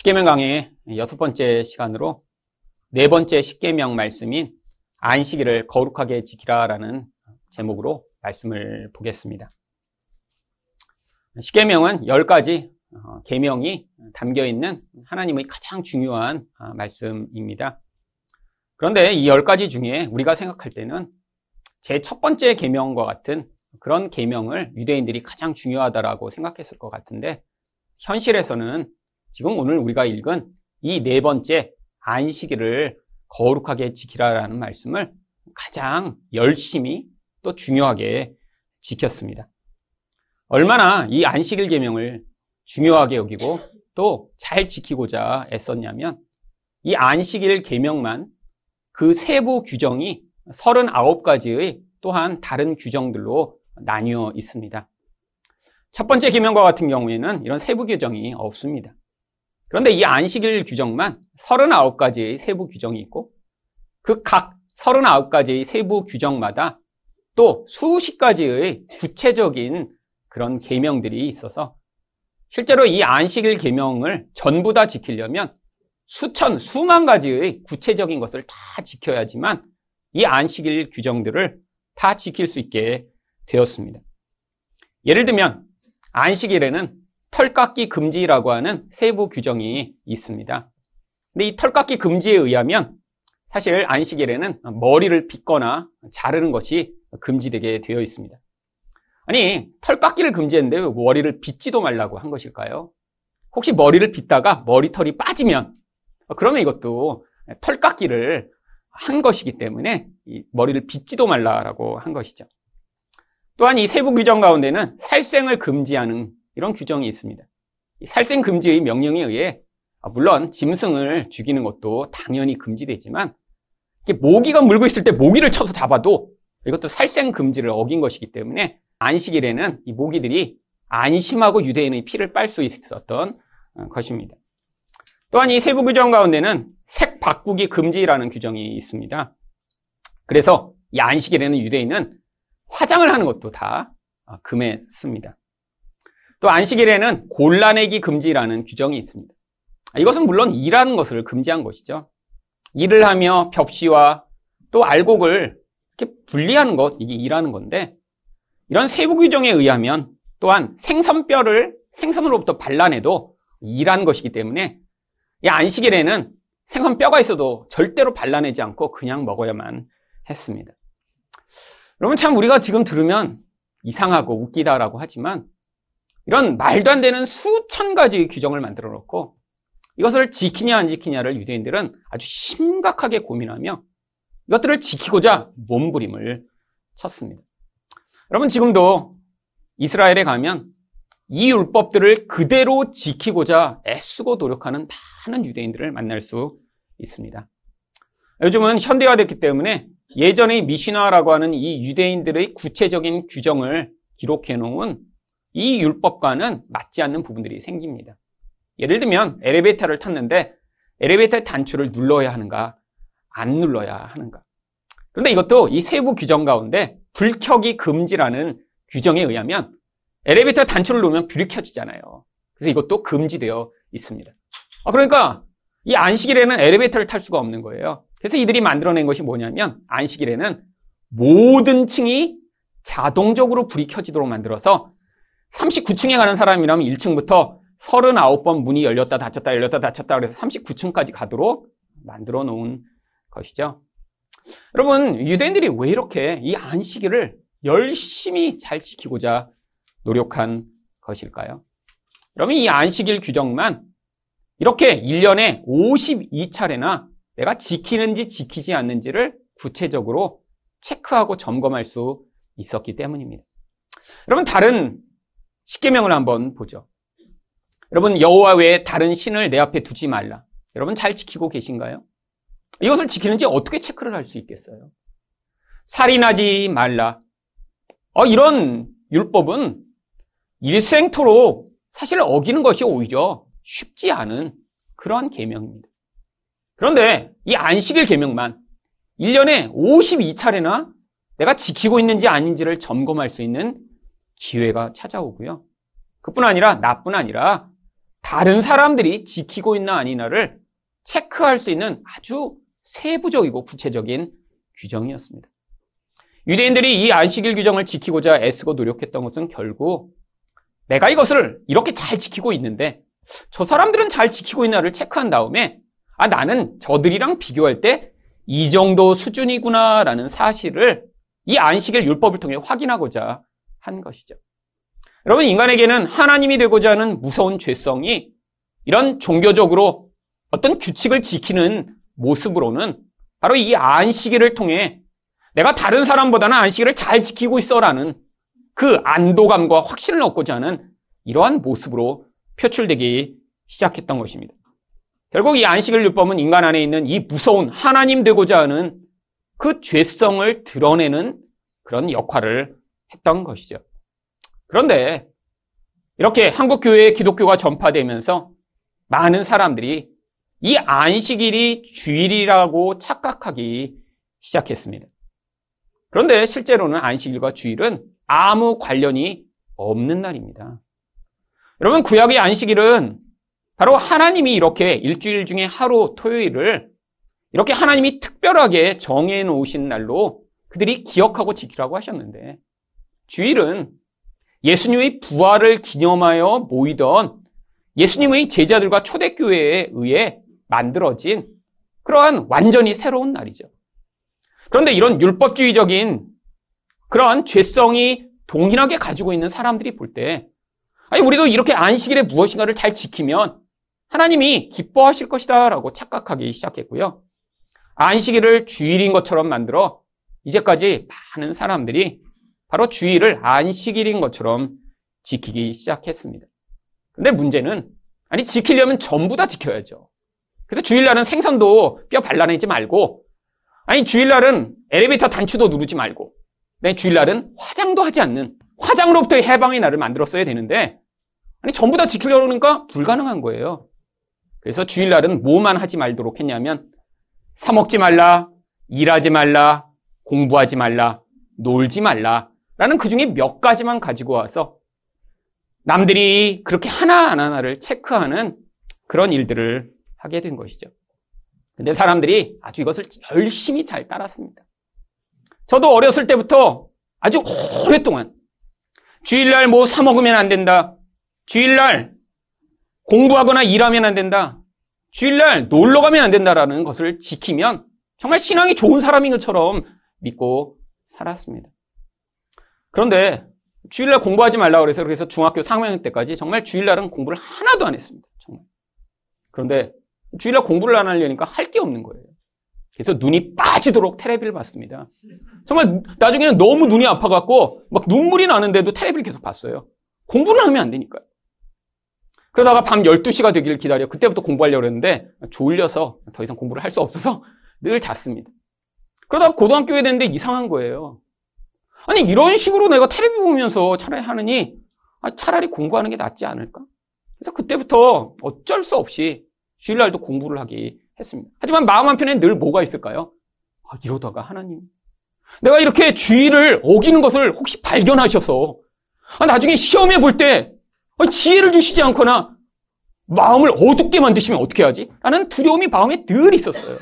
십계명 강의 여섯 번째 시간으로 네 번째 십계명 말씀인 안식일을 거룩하게 지키라라는 제목으로 말씀을 보겠습니다. 십계명은 열 가지 어, 계명이 담겨 있는 하나님의 가장 중요한 아, 말씀입니다. 그런데 이 열 가지 중에 우리가 생각할 때는 제 첫 번째 계명과 같은 그런 계명을 유대인들이 가장 중요하다라고 생각했을 것 같은데 현실에서는 지금 오늘 우리가 읽은 이 네 번째 안식일을 거룩하게 지키라라는 말씀을 가장 열심히 또 중요하게 지켰습니다. 얼마나 이 안식일 계명을 중요하게 여기고 또 잘 지키고자 애썼냐면 이 안식일 계명만 그 세부 규정이 39가지의 또한 다른 규정들로 나뉘어 있습니다. 첫 번째 계명과 같은 경우에는 이런 세부 규정이 없습니다. 그런데 이 안식일 규정만 39가지의 세부 규정이 있고 그 각 39가지의 세부 규정마다 또 수십 가지의 구체적인 그런 계명들이 있어서 실제로 이 안식일 계명을 전부 다 지키려면 수천, 수만 가지의 구체적인 것을 다 지켜야지만 이 안식일 규정들을 다 지킬 수 있게 되었습니다. 예를 들면 안식일에는 털깎기 금지라고 하는 세부 규정이 있습니다. 근데 이 털깎기 금지에 의하면 사실 안식일에는 머리를 빗거나 자르는 것이 금지되게 되어 있습니다. 아니, 털깎기를 금지했는데 왜 머리를 빗지도 말라고 한 것일까요? 혹시 머리를 빗다가 머리털이 빠지면 그러면 이것도 털깎기를 한 것이기 때문에 머리를 빗지도 말라라고 한 것이죠. 또한 이 세부 규정 가운데는 살생을 금지하는 이런 규정이 있습니다. 살생 금지의 명령에 의해 아, 물론 짐승을 죽이는 것도 당연히 금지되지만 모기가 물고 있을 때 모기를 쳐서 잡아도 이것도 살생 금지를 어긴 것이기 때문에 안식일에는 이 모기들이 안심하고 유대인의 피를 빨 수 있었던 어, 것입니다. 또한 이 세부 규정 가운데는 색 바꾸기 금지라는 규정이 있습니다. 그래서 이 안식일에는 유대인은 화장을 하는 것도 다 어, 금했습니다. 또 안식일에는 골라내기 금지라는 규정이 있습니다. 이것은 물론 일하는 것을 금지한 것이죠. 일을 하며 벽시와 또 알곡을 이렇게 분리하는 것, 이게 일하는 건데, 이런 세부 규정에 의하면 또한 생선뼈를 생선으로부터 발라내도 일하는 것이기 때문에 이 안식일에는 생선뼈가 있어도 절대로 발라내지 않고 그냥 먹어야만 했습니다. 여러분 참 우리가 지금 들으면 이상하고 웃기다라고 하지만 이런 말도 안 되는 수천 가지 규정을 만들어 놓고 이것을 지키냐 안 지키냐를 유대인들은 아주 심각하게 고민하며 이것들을 지키고자 몸부림을 쳤습니다. 여러분 지금도 이스라엘에 가면 이 율법들을 그대로 지키고자 애쓰고 노력하는 많은 유대인들을 만날 수 있습니다. 요즘은 현대화됐기 때문에 예전의 미시나라고 하는 이 유대인들의 구체적인 규정을 기록해 놓은 이 율법과는 맞지 않는 부분들이 생깁니다. 예를 들면 엘리베이터를 탔는데 엘리베이터 단추를 눌러야 하는가 안 눌러야 하는가. 그런데 이것도 이 세부 규정 가운데 불켜기 금지라는 규정에 의하면 엘리베이터 단추를 놓으면 불이 켜지잖아요. 그래서 이것도 금지되어 있습니다. 아, 그러니까 이 안식일에는 엘리베이터를 탈 수가 없는 거예요. 그래서 이들이 만들어낸 것이 뭐냐면 안식일에는 모든 층이 자동적으로 불이 켜지도록 만들어서 39층에 가는 사람이라면 1층부터 39번 문이 열렸다 닫혔다 열렸다 닫혔다 그래서 39층까지 가도록 만들어 놓은 것이죠. 여러분, 유대인들이 왜 이렇게 이 안식일을 열심히 잘 지키고자 노력한 것일까요? 여러분, 이 안식일 규정만 이렇게 1년에 52차례나 내가 지키는지 지키지 않는지를 구체적으로 체크하고 점검할 수 있었기 때문입니다. 여러분, 다른 십계명을 한번 보죠. 여러분 여호와 외에 다른 신을 내 앞에 두지 말라. 여러분 잘 지키고 계신가요? 이것을 지키는지 어떻게 체크를 할 수 있겠어요? 살인하지 말라. 어, 이런 율법은 일생토록 사실 어기는 것이 오히려 쉽지 않은 그러한 계명입니다. 그런데 이 안식일 계명만 1년에 52차례나 내가 지키고 있는지 아닌지를 점검할 수 있는 기회가 찾아오고요. 그뿐 아니라 나뿐 아니라 다른 사람들이 지키고 있나 아니나를 체크할 수 있는 아주 세부적이고 구체적인 규정이었습니다. 유대인들이 이 안식일 규정을 지키고자 애쓰고 노력했던 것은 결국 내가 이것을 이렇게 잘 지키고 있는데 저 사람들은 잘 지키고 있나를 체크한 다음에 아 나는 저들이랑 비교할 때 이 정도 수준이구나라는 사실을 이 안식일 율법을 통해 확인하고자 한 것이죠. 여러분 인간에게는 하나님이 되고자 하는 무서운 죄성이 이런 종교적으로 어떤 규칙을 지키는 모습으로는 바로 이 안식일을 통해 내가 다른 사람보다는 안식일을 잘 지키고 있어라는 그 안도감과 확신을 얻고자 하는 이러한 모습으로 표출되기 시작했던 것입니다. 결국 이 안식일 율법은 인간 안에 있는 이 무서운 하나님 되고자 하는 그 죄성을 드러내는 그런 역할을 했던 것이죠. 그런데 이렇게 한국 교회의 기독교가 전파되면서 많은 사람들이 이 안식일이 주일이라고 착각하기 시작했습니다. 그런데 실제로는 안식일과 주일은 아무 관련이 없는 날입니다. 여러분, 구약의 안식일은 바로 하나님이 이렇게 일주일 중에 하루 토요일을 이렇게 하나님이 특별하게 정해 놓으신 날로 그들이 기억하고 지키라고 하셨는데 주일은 예수님의 부활을 기념하여 모이던 예수님의 제자들과 초대교회에 의해 만들어진 그러한 완전히 새로운 날이죠. 그런데 이런 율법주의적인 그런 죄성이 동일하게 가지고 있는 사람들이 볼 때, 아니, 우리도 이렇게 안식일에 무엇인가를 잘 지키면 하나님이 기뻐하실 것이다 라고 착각하기 시작했고요. 안식일을 주일인 것처럼 만들어 이제까지 많은 사람들이 바로 주일을 안식일인 것처럼 지키기 시작했습니다. 근데 문제는, 아니, 지키려면 전부 다 지켜야죠. 그래서 주일날은 생선도 뼈 발라내지 말고, 아니, 주일날은 엘리베이터 단추도 누르지 말고, 네, 주일날은 화장도 하지 않는 화장으로부터의 해방의 날을 만들었어야 되는데 아니 전부 다 지키려고 그러니까 불가능한 거예요. 그래서 주일날은 뭐만 하지 말도록 했냐면 사 먹지 말라, 일하지 말라, 공부하지 말라, 놀지 말라 라는 그 중에 몇 가지만 가지고 와서 남들이 그렇게 하나하나를 체크하는 그런 일들을 하게 된 것이죠. 근데 사람들이 아주 이것을 열심히 잘 따랐습니다. 저도 어렸을 때부터 아주 오랫동안 주일날 뭐 사먹으면 안 된다. 주일날 공부하거나 일하면 안 된다. 주일날 놀러 가면 안 된다라는 것을 지키면 정말 신앙이 좋은 사람인 것처럼 믿고 살았습니다. 그런데 주일날 공부하지 말라고 그래서 그래서 중학교 3학년 때까지 정말 주일날은 공부를 하나도 안 했습니다. 정말. 그런데 주일날 공부를 안 하려니까 할 게 없는 거예요. 그래서 눈이 빠지도록 테레비를 봤습니다. 정말 나중에는 너무 눈이 아파갖고 막 눈물이 나는데도 테레비를 계속 봤어요. 공부는 하면 안 되니까요. 그러다가 밤 12시가 되기를 기다려 그때부터 공부하려고 했는데 졸려서 더 이상 공부를 할 수 없어서 늘 잤습니다. 그러다가 고등학교에 됐는데 이상한 거예요. 아니 이런 식으로 내가 테레비 보면서 차라리 하느니 아, 차라리 공부하는 게 낫지 않을까? 그래서 그때부터 어쩔 수 없이 주일날도 공부를 하기 했습니다. 하지만 마음 한편에 늘 뭐가 있을까요? 아, 이러다가 하나님. 내가 이렇게 주의를 어기는 것을 혹시 발견하셔서 아, 나중에 시험에 볼때 아, 지혜를 주시지 않거나 마음을 어둡게 만드시면 어떻게 하지? 라는 두려움이 마음에 늘 있었어요.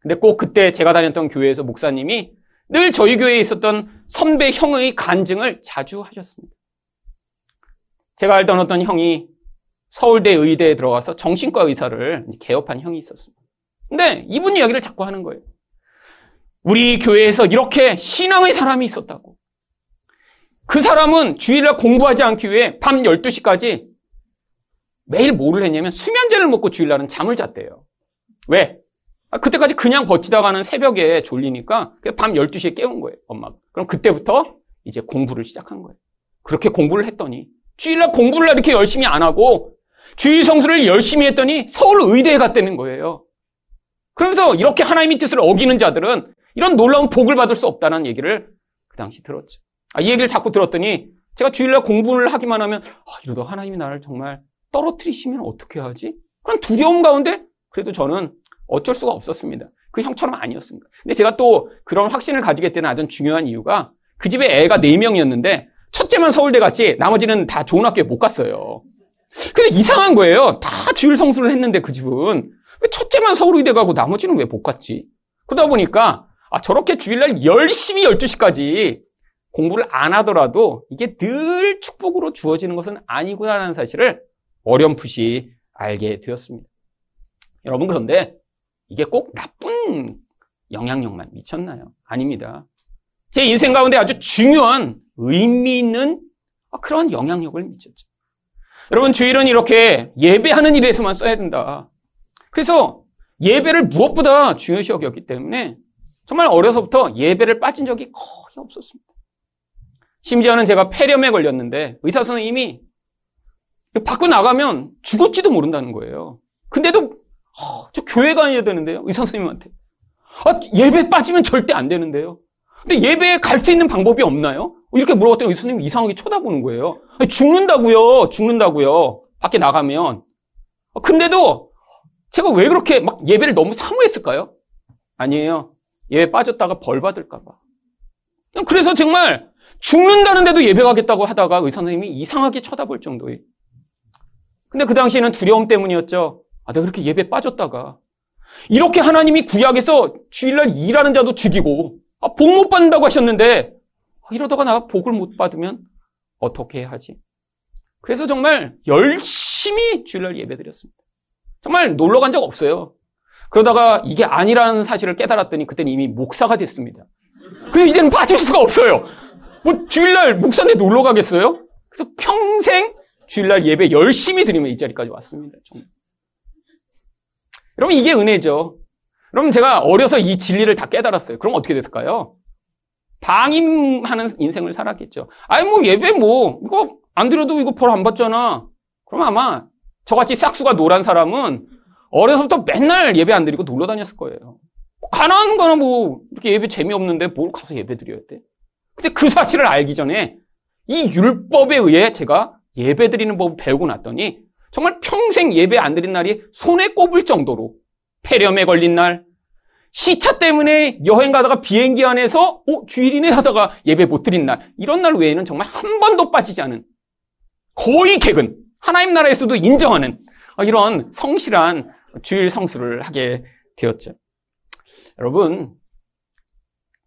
근데 꼭 그때 제가 다녔던 교회에서 목사님이 늘 저희 교회에 있었던 선배 형의 간증을 자주 하셨습니다. 제가 알던 어떤 형이 서울대 의대에 들어가서 정신과 의사를 개업한 형이 있었습니다. 근데 이분 이야기를 자꾸 하는 거예요. 우리 교회에서 이렇게 신앙의 사람이 있었다고. 그 사람은 주일날 공부하지 않기 위해 밤 12시까지 매일 뭐를 했냐면 수면제를 먹고 주일날은 잠을 잤대요. 왜? 아, 그때까지 그냥 버티다가는 새벽에 졸리니까 밤 12시에 깨운 거예요, 엄마가. 그럼 그때부터 이제 공부를 시작한 거예요. 그렇게 공부를 했더니 주일날 공부를 이렇게 열심히 안 하고 주일 성수를 열심히 했더니 서울 의대에 갔다는 거예요. 그러면서 이렇게 하나님의 뜻을 어기는 자들은 이런 놀라운 복을 받을 수 없다는 얘기를 그 당시 들었죠. 아, 이 얘기를 자꾸 들었더니 제가 주일날 공부를 하기만 하면 아, 이러다 하나님이 나를 정말 떨어뜨리시면 어떻게 하지? 그런 두려움 가운데 그래도 저는 어쩔 수가 없었습니다. 그 형처럼 아니었습니다. 근데 제가 또 그런 확신을 가지게 되는 아주 중요한 이유가 그 집에 애가 4명이었는데 첫째만 서울대 갔지 나머지는 다 좋은 학교에 못 갔어요. 근데 이상한 거예요. 다 주일 성수를 했는데 그 집은 왜 첫째만 서울의대 가고 나머지는 왜 못 갔지? 그러다 보니까 아, 저렇게 주일날 열심히 12시까지 공부를 안 하더라도 이게 늘 축복으로 주어지는 것은 아니구나라는 사실을 어렴풋이 알게 되었습니다. 여러분 그런데 이게 꼭 나쁜 영향력만 미쳤나요? 아닙니다. 제 인생 가운데 아주 중요한 의미 있는 그런 영향력을 미쳤죠. 여러분 주일은 이렇게 예배하는 일에서만 써야 된다. 그래서 예배를 무엇보다 중요시 여겼기 때문에 정말 어려서부터 예배를 빠진 적이 거의 없었습니다. 심지어는 제가 폐렴에 걸렸는데 의사 선생님이 밖으로 나가면 죽을지도 모른다는 거예요. 근데도 어, 저 교회 가야 되는데요. 의사 선생님한테. 아, 예배 빠지면 절대 안 되는데요. 근데 예배에 갈 수 있는 방법이 없나요? 이렇게 물어봤더니 의사 선생님이 이상하게 쳐다보는 거예요. 아니, 죽는다고요. 죽는다고요. 밖에 나가면. 근데도 제가 왜 그렇게 막 예배를 너무 사모했을까요? 아니에요. 예배 빠졌다가 벌 받을까봐. 그래서 정말 죽는다는데도 예배 가겠다고 하다가 의사 선생님이 이상하게 쳐다볼 정도의. 근데 그 당시에는 두려움 때문이었죠. 아, 내가 그렇게 예배 빠졌다가. 이렇게 하나님이 구약에서 주일날 일하는 자도 죽이고, 아, 복 못 받는다고 하셨는데, 아, 이러다가 나 복을 못 받으면 어떻게 하지? 그래서 정말 열심히 주일날 예배 드렸습니다. 정말 놀러 간 적 없어요. 그러다가 이게 아니라는 사실을 깨달았더니 그때는 이미 목사가 됐습니다. 그래서 이제는 빠질 수가 없어요. 뭐 주일날 목사한테 놀러 가겠어요? 그래서 평생 주일날 예배 열심히 드리면 이 자리까지 왔습니다. 정말. 여러분 이게 은혜죠. 여러분 제가 어려서 이 진리를 다 깨달았어요. 그럼 어떻게 됐을까요? 방임하는 인생을 살았겠죠. 아니 뭐 예배 뭐 이거 안 드려도 이거 벌 안 받잖아. 그럼 아마 저같이 싹수가 노란 사람은 어려서부터 맨날 예배 안 드리고 놀러 다녔을 거예요. 가난한 거는 뭐 이렇게 예배 재미없는데 뭘 가서 예배 드려야 돼? 근데 그 사실을 알기 전에 이 율법에 의해 제가 예배 드리는 법을 배우고 났더니 정말 평생 예배 안 드린 날이 손에 꼽을 정도로 폐렴에 걸린 날, 시차 때문에 여행 가다가 비행기 안에서 어, 주일이네 하다가 예배 못 드린 날 이런 날 외에는 정말 한 번도 빠지지 않은 거의 개근 하나님 나라에서도 인정하는 이런 성실한 주일 성수를 하게 되었죠. 여러분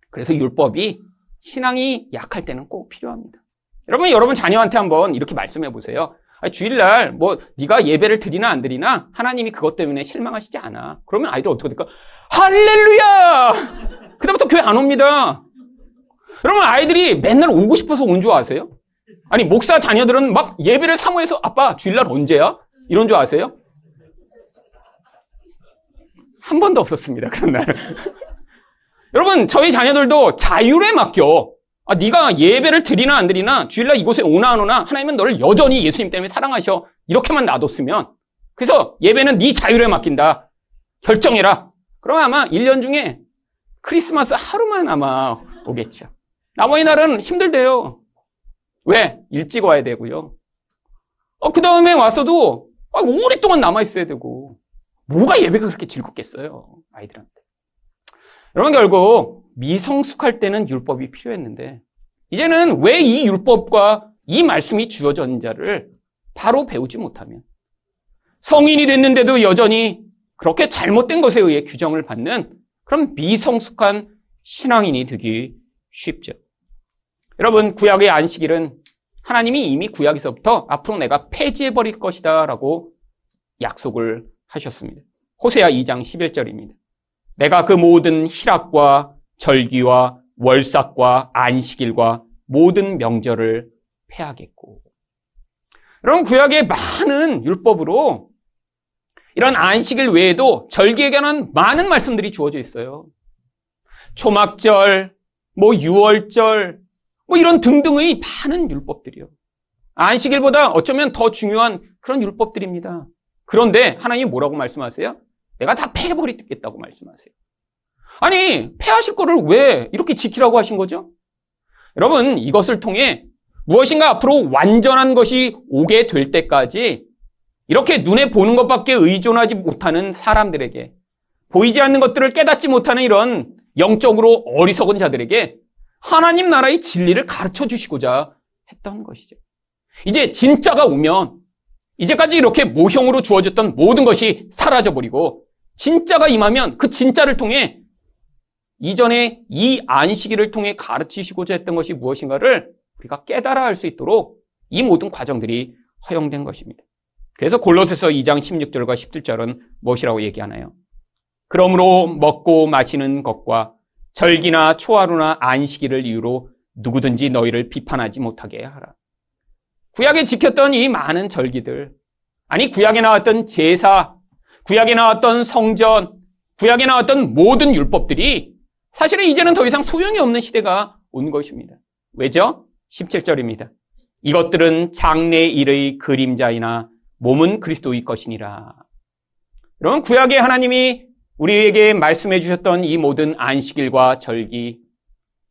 그래서 율법이 신앙이 약할 때는 꼭 필요합니다. 여러분 여러분 자녀한테 한번 이렇게 말씀해 보세요. 주일날 뭐 네가 예배를 드리나 안 드리나 하나님이 그것 때문에 실망하시지 않아. 그러면 아이들 어떻게 될까? 할렐루야! 그다음부터 교회 안 옵니다. 여러분 아이들이 맨날 오고 싶어서 온 줄 아세요? 아니 목사 자녀들은 막 예배를 사모해서 아빠 주일날 언제야? 이런 줄 아세요? 한 번도 없었습니다 그런 날. 여러분 저희 자녀들도 자율에 맡겨. 아, 네가 예배를 드리나 안 드리나 주일날 이곳에 오나 안 오나 하나님은 너를 여전히 예수님 때문에 사랑하셔. 이렇게만 놔뒀으면 그래서 예배는 네 자율에 맡긴다. 결정해라. 그럼 아마 1년 중에 크리스마스 하루만 아마 오겠죠. 나머지 날은 힘들대요. 왜? 일찍 와야 되고요. 어, 그 다음에 와서도 아, 오랫동안 남아있어야 되고. 뭐가 예배가 그렇게 즐겁겠어요. 아이들한테. 여러분 결국 미성숙할 때는 율법이 필요했는데 이제는 왜 이 율법과 이 말씀이 주어졌는지를 바로 배우지 못하면 성인이 됐는데도 여전히 그렇게 잘못된 것에 의해 규정을 받는 그런 미성숙한 신앙인이 되기 쉽죠. 여러분 구약의 안식일은 하나님이 이미 구약에서부터 앞으로 내가 폐지해 버릴 것이다 라고 약속을 하셨습니다. 호세아 2장 11절입니다. 내가 그 모든 희락과 절기와 월삭과 안식일과 모든 명절을 폐하겠고. 여러분, 구약의 많은 율법으로 이런 안식일 외에도 절기에 관한 많은 말씀들이 주어져 있어요. 초막절, 뭐 유월절, 뭐 이런 등등의 많은 율법들이요. 안식일보다 어쩌면 더 중요한 그런 율법들입니다. 그런데 하나님이 뭐라고 말씀하세요? 내가 다 패버리겠다고 말씀하세요. 아니, 폐하실 거를 왜 이렇게 지키라고 하신 거죠? 여러분, 이것을 통해 무엇인가 앞으로 완전한 것이 오게 될 때까지 이렇게 눈에 보는 것밖에 의존하지 못하는 사람들에게 보이지 않는 것들을 깨닫지 못하는 이런 영적으로 어리석은 자들에게 하나님 나라의 진리를 가르쳐 주시고자 했던 것이죠. 이제 진짜가 오면 이제까지 이렇게 모형으로 주어졌던 모든 것이 사라져버리고 진짜가 임하면 그 진짜를 통해 이전에 이 안식일을 통해 가르치시고자 했던 것이 무엇인가를 우리가 깨달아 할 수 있도록 이 모든 과정들이 허용된 것입니다. 그래서 골로새서 2장 16절과 17절은 무엇이라고 얘기하나요? 그러므로 먹고 마시는 것과 절기나 초하루나 안식일을 이유로 누구든지 너희를 비판하지 못하게 하라. 구약에 지켰던 이 많은 절기들, 아니 구약에 나왔던 제사, 구약에 나왔던 성전, 구약에 나왔던 모든 율법들이 사실은 이제는 더 이상 소용이 없는 시대가 온 것입니다. 왜죠? 17절입니다. 이것들은 장래 일의 그림자이나 몸은 그리스도의 것이니라. 여러분, 구약의 하나님이 우리에게 말씀해 주셨던 이 모든 안식일과 절기,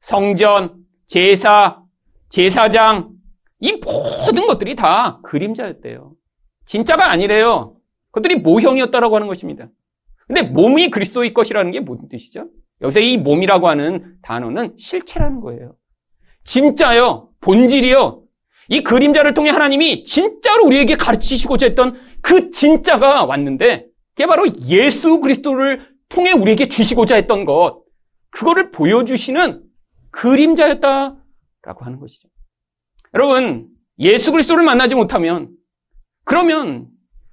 성전, 제사, 제사장, 이 모든 것들이 다 그림자였대요. 진짜가 아니래요. 그것들이 모형이었다라고 하는 것입니다. 근데 몸이 그리스도의 것이라는 게 무슨 뜻이죠? 여기서 이 몸이라고 하는 단어는 실체라는 거예요. 진짜요. 본질이요. 이 그림자를 통해 하나님이 진짜로 우리에게 가르치시고자 했던 그 진짜가 왔는데 그게 바로 예수 그리스도를 통해 우리에게 주시고자 했던 것. 그거를 보여주시는 그림자였다라고 하는 것이죠. 여러분, 예수 그리스도를 만나지 못하면 그러면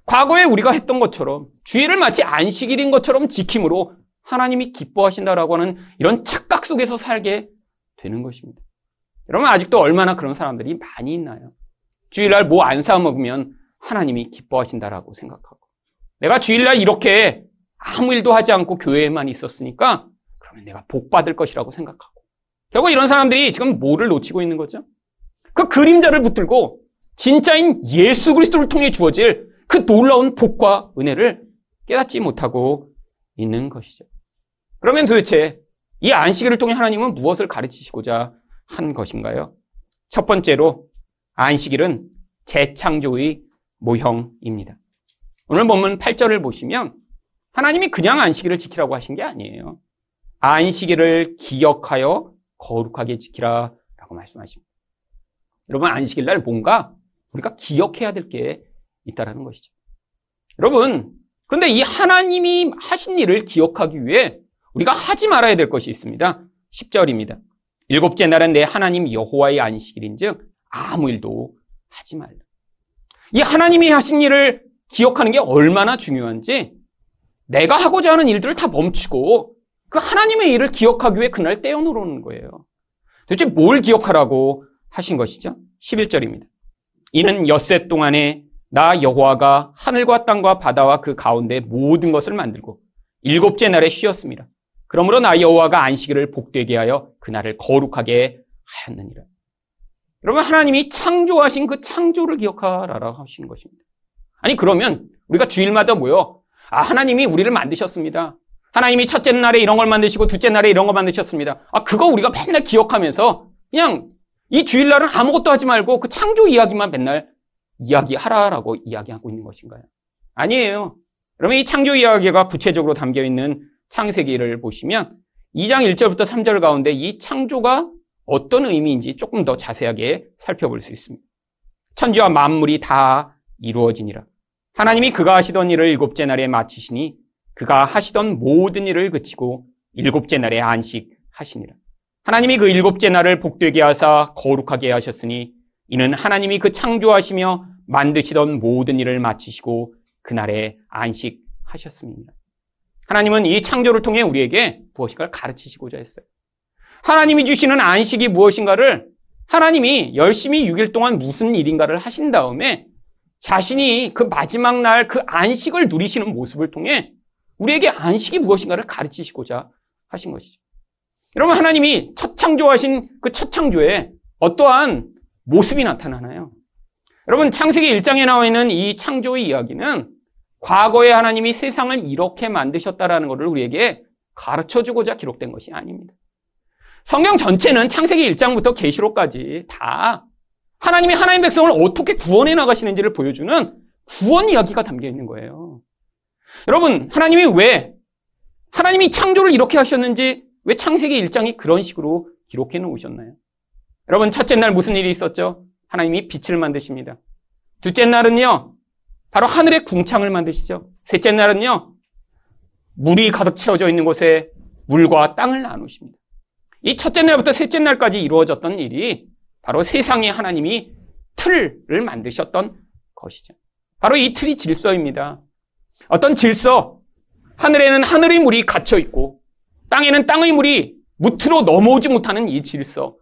과거에 우리가 했던 것처럼 주의를 마치 안식일인 것처럼 지킴으로 하나님이 기뻐하신다라고 하는 이런 착각 속에서 살게 되는 것입니다. 여러분 아직도 얼마나 그런 사람들이 많이 있나요? 주일날 뭐 안 사 먹으면 하나님이 기뻐하신다라고 생각하고 내가 주일날 이렇게 아무 일도 하지 않고 교회에만 있었으니까 그러면 내가 복 받을 것이라고 생각하고 결국 이런 사람들이 지금 뭐를 놓치고 있는 거죠? 그 그림자를 붙들고 진짜인 예수 그리스도를 통해 주어질 그 놀라운 복과 은혜를 깨닫지 못하고 있는 것이죠. 그러면 도대체 이 안식일을 통해 하나님은 무엇을 가르치시고자 한 것인가요? 첫 번째로 안식일은 재창조의 모형입니다. 오늘 본문 8절을 보시면 하나님이 그냥 안식일을 지키라고 하신 게 아니에요. 안식일을 기억하여 거룩하게 지키라 라고 말씀하십니다. 여러분 안식일 날 뭔가 우리가 기억해야 될 게 있다라는 것이죠. 여러분 그런데 이 하나님이 하신 일을 기억하기 위해 우리가 하지 말아야 될 것이 있습니다. 10절입니다. 일곱째 날은 내 하나님 여호와의 안식일인즉 아무 일도 하지 말라. 이 하나님이 하신 일을 기억하는 게 얼마나 중요한지 내가 하고자 하는 일들을 다 멈추고 그 하나님의 일을 기억하기 위해 그날 떼어놓는 거예요. 도대체 뭘 기억하라고 하신 것이죠? 11절입니다. 이는 엿새 동안에 나 여호와가 하늘과 땅과 바다와 그 가운데 모든 것을 만들고 일곱째 날에 쉬었습니다. 그러므로 나 여호와가 안식일을 복되게 하여 그날을 거룩하게 하였느니라. 여러분 하나님이 창조하신 그 창조를 기억하라라고 하시는 것입니다. 아니 그러면 우리가 주일마다 모여 아 하나님이 우리를 만드셨습니다. 하나님이 첫째 날에 이런 걸 만드시고 둘째 날에 이런 걸 만드셨습니다. 아 그거 우리가 맨날 기억하면서 그냥 이 주일날은 아무것도 하지 말고 그 창조 이야기만 맨날 이야기하라라고 이야기하고 있는 것인가요? 아니에요. 그러면 이 창조 이야기가 구체적으로 담겨 있는 창세기를 보시면 2장 1절부터 3절 가운데 이 창조가 어떤 의미인지 조금 더 자세하게 살펴볼 수 있습니다. 천지와 만물이 다 이루어지니라. 하나님이 그가 하시던 일을 일곱째 날에 마치시니 그가 하시던 모든 일을 그치고 일곱째 날에 안식하시니라. 하나님이 그 일곱째 날을 복되게 하사 거룩하게 하셨으니 이는 하나님이 그 창조하시며 만드시던 모든 일을 마치시고 그날에 안식하셨습니다. 하나님은 이 창조를 통해 우리에게 무엇인가를 가르치시고자 했어요. 하나님이 주시는 안식이 무엇인가를 하나님이 열심히 6일 동안 무슨 일인가를 하신 다음에 자신이 그 마지막 날 그 안식을 누리시는 모습을 통해 우리에게 안식이 무엇인가를 가르치시고자 하신 것이죠. 여러분, 하나님이 첫 창조하신 그 첫 창조에 어떠한 모습이 나타나나요? 여러분, 창세기 1장에 나와 있는 이 창조의 이야기는 과거에 하나님이 세상을 이렇게 만드셨다라는 것을 우리에게 가르쳐 주고자 기록된 것이 아닙니다. 성경 전체는 창세기 1장부터 계시록까지 다 하나님이 하나님 백성을 어떻게 구원해 나가시는지를 보여주는 구원 이야기가 담겨 있는 거예요. 여러분, 하나님이 왜 하나님이 창조를 이렇게 하셨는지 왜 창세기 1장이 그런 식으로 기록해 놓으셨나요? 여러분, 첫째 날 무슨 일이 있었죠? 하나님이 빛을 만드십니다. 둘째 날은요, 바로 하늘의 궁창을 만드시죠. 셋째 날은요, 물이 가득 채워져 있는 곳에 물과 땅을 나누십니다. 이 첫째 날부터 셋째 날까지 이루어졌던 일이 바로 세상에 하나님이 틀을 만드셨던 것이죠. 바로 이 틀이 질서입니다. 어떤 질서, 하늘에는 하늘의 물이 갇혀 있고, 땅에는 땅의 물이 무트로 넘어오지 못하는 이 질서.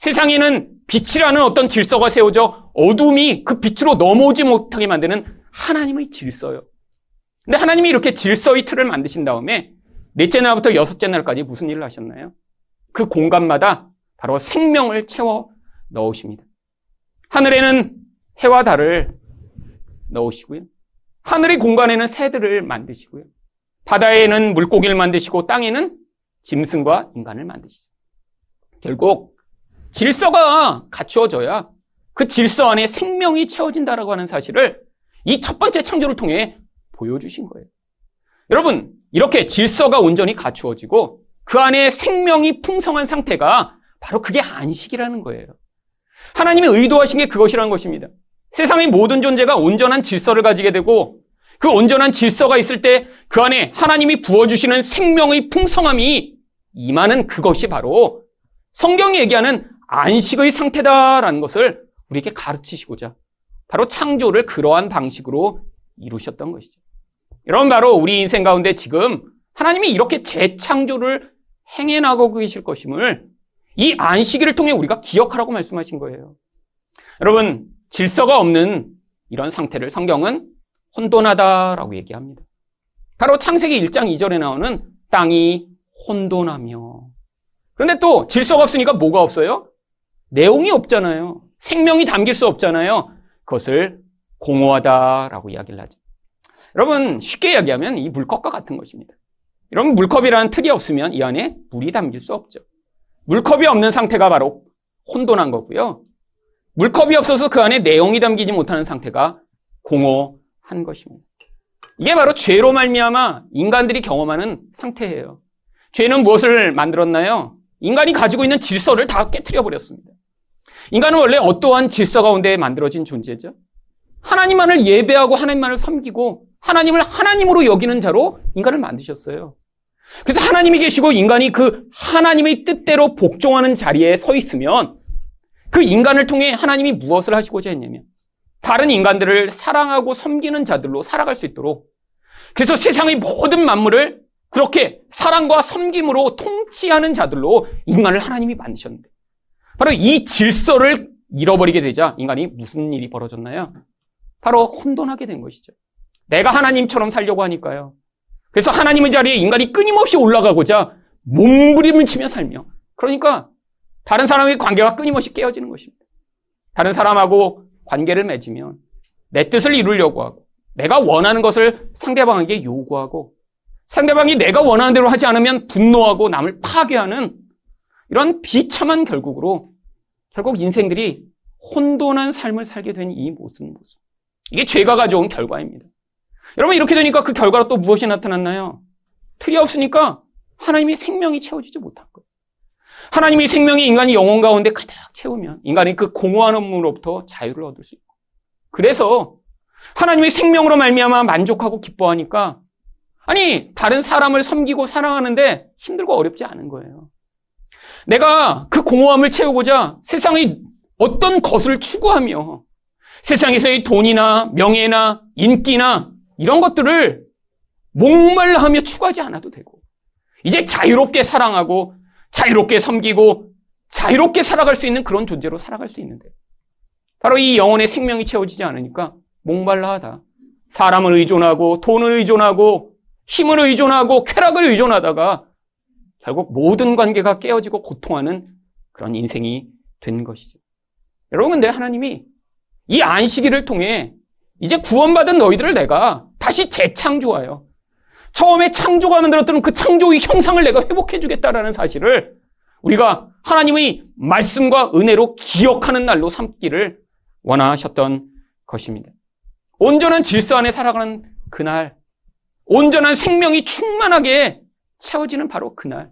세상에는 빛이라는 어떤 질서가 세워져 어둠이 그 빛으로 넘어오지 못하게 만드는 하나님의 질서요. 근데 하나님이 이렇게 질서의 틀을 만드신 다음에 넷째 날부터 여섯째 날까지 무슨 일을 하셨나요? 그 공간마다 바로 생명을 채워 넣으십니다. 하늘에는 해와 달을 넣으시고요. 하늘의 공간에는 새들을 만드시고요. 바다에는 물고기를 만드시고 땅에는 짐승과 인간을 만드시죠. 결국 질서가 갖추어져야 그 질서 안에 생명이 채워진다라고 하는 사실을 이 첫 번째 창조를 통해 보여주신 거예요. 여러분, 이렇게 질서가 온전히 갖추어지고 그 안에 생명이 풍성한 상태가 바로 그게 안식이라는 거예요. 하나님이 의도하신 게 그것이라는 것입니다. 세상의 모든 존재가 온전한 질서를 가지게 되고 그 온전한 질서가 있을 때 그 안에 하나님이 부어주시는 생명의 풍성함이 임하는 그것이 바로 성경이 얘기하는 안식의 상태다라는 것을 우리에게 가르치시고자 바로 창조를 그러한 방식으로 이루셨던 것이죠. 여러분 바로 우리 인생 가운데 지금 하나님이 이렇게 재창조를 행해 나가고 계실 것임을 이 안식일을 통해 우리가 기억하라고 말씀하신 거예요. 여러분 질서가 없는 이런 상태를 성경은 혼돈하다라고 얘기합니다. 바로 창세기 1장 2절에 나오는 땅이 혼돈하며. 그런데 또 질서가 없으니까 뭐가 없어요? 내용이 없잖아요. 생명이 담길 수 없잖아요. 그것을 공허하다라고 이야기를 하죠. 여러분, 쉽게 이야기하면 이 물컵과 같은 것입니다. 여러분, 물컵이라는 틀이 없으면 이 안에 물이 담길 수 없죠. 물컵이 없는 상태가 바로 혼돈한 거고요. 물컵이 없어서 그 안에 내용이 담기지 못하는 상태가 공허한 것입니다. 이게 바로 죄로 말미암아 인간들이 경험하는 상태예요. 죄는 무엇을 만들었나요? 인간이 가지고 있는 질서를 다 깨뜨려 버렸습니다. 인간은 원래 어떠한 질서 가운데 만들어진 존재죠? 하나님만을 예배하고 하나님만을 섬기고 하나님을 하나님으로 여기는 자로 인간을 만드셨어요. 그래서 하나님이 계시고 인간이 그 하나님의 뜻대로 복종하는 자리에 서 있으면 그 인간을 통해 하나님이 무엇을 하시고자 했냐면 다른 인간들을 사랑하고 섬기는 자들로 살아갈 수 있도록 그래서 세상의 모든 만물을 그렇게 사랑과 섬김으로 통치하는 자들로 인간을 하나님이 만드셨는데 바로 이 질서를 잃어버리게 되자 인간이 무슨 일이 벌어졌나요? 바로 혼돈하게 된 것이죠. 내가 하나님처럼 살려고 하니까요. 그래서 하나님의 자리에 인간이 끊임없이 올라가고자 몸부림을 치며 살며 그러니까 다른 사람의 관계가 끊임없이 깨어지는 것입니다. 다른 사람하고 관계를 맺으면 내 뜻을 이루려고 하고 내가 원하는 것을 상대방에게 요구하고 상대방이 내가 원하는 대로 하지 않으면 분노하고 남을 파괴하는 이런 비참한 결국으로 결국 인생들이 혼돈한 삶을 살게 된 이 모습 모습. 이게 죄가 가져온 결과입니다. 여러분 이렇게 되니까 그 결과로 또 무엇이 나타났나요? 틀이 없으니까 하나님이 생명이 채워지지 못한 거예요. 하나님이 생명이 인간이 영혼 가운데 가득 채우면 인간이 그 공허한 업무로부터 자유를 얻을 수 있고 그래서 하나님의 생명으로 말미암아 만족하고 기뻐하니까 아니, 다른 사람을 섬기고 사랑하는데 힘들고 어렵지 않은 거예요. 내가 그 공허함을 채우고자 세상의 어떤 것을 추구하며 세상에서의 돈이나 명예나 인기나 이런 것들을 목말라 하며 추구하지 않아도 되고 이제 자유롭게 사랑하고 자유롭게 섬기고 자유롭게 살아갈 수 있는 그런 존재로 살아갈 수 있는데 바로 이 영혼의 생명이 채워지지 않으니까 목말라 하다. 사람을 의존하고 돈을 의존하고 힘을 의존하고 쾌락을 의존하다가 결국 모든 관계가 깨어지고 고통하는 그런 인생이 된 것이죠. 여러분, 근데 하나님이 이 안식일을 통해 이제 구원받은 너희들을 내가 다시 재창조하여 처음에 창조가 만들었던 그 창조의 형상을 내가 회복해주겠다라는 사실을 우리가 하나님의 말씀과 은혜로 기억하는 날로 삼기를 원하셨던 것입니다. 온전한 질서 안에 살아가는 그날, 온전한 생명이 충만하게 채워지는 바로 그날.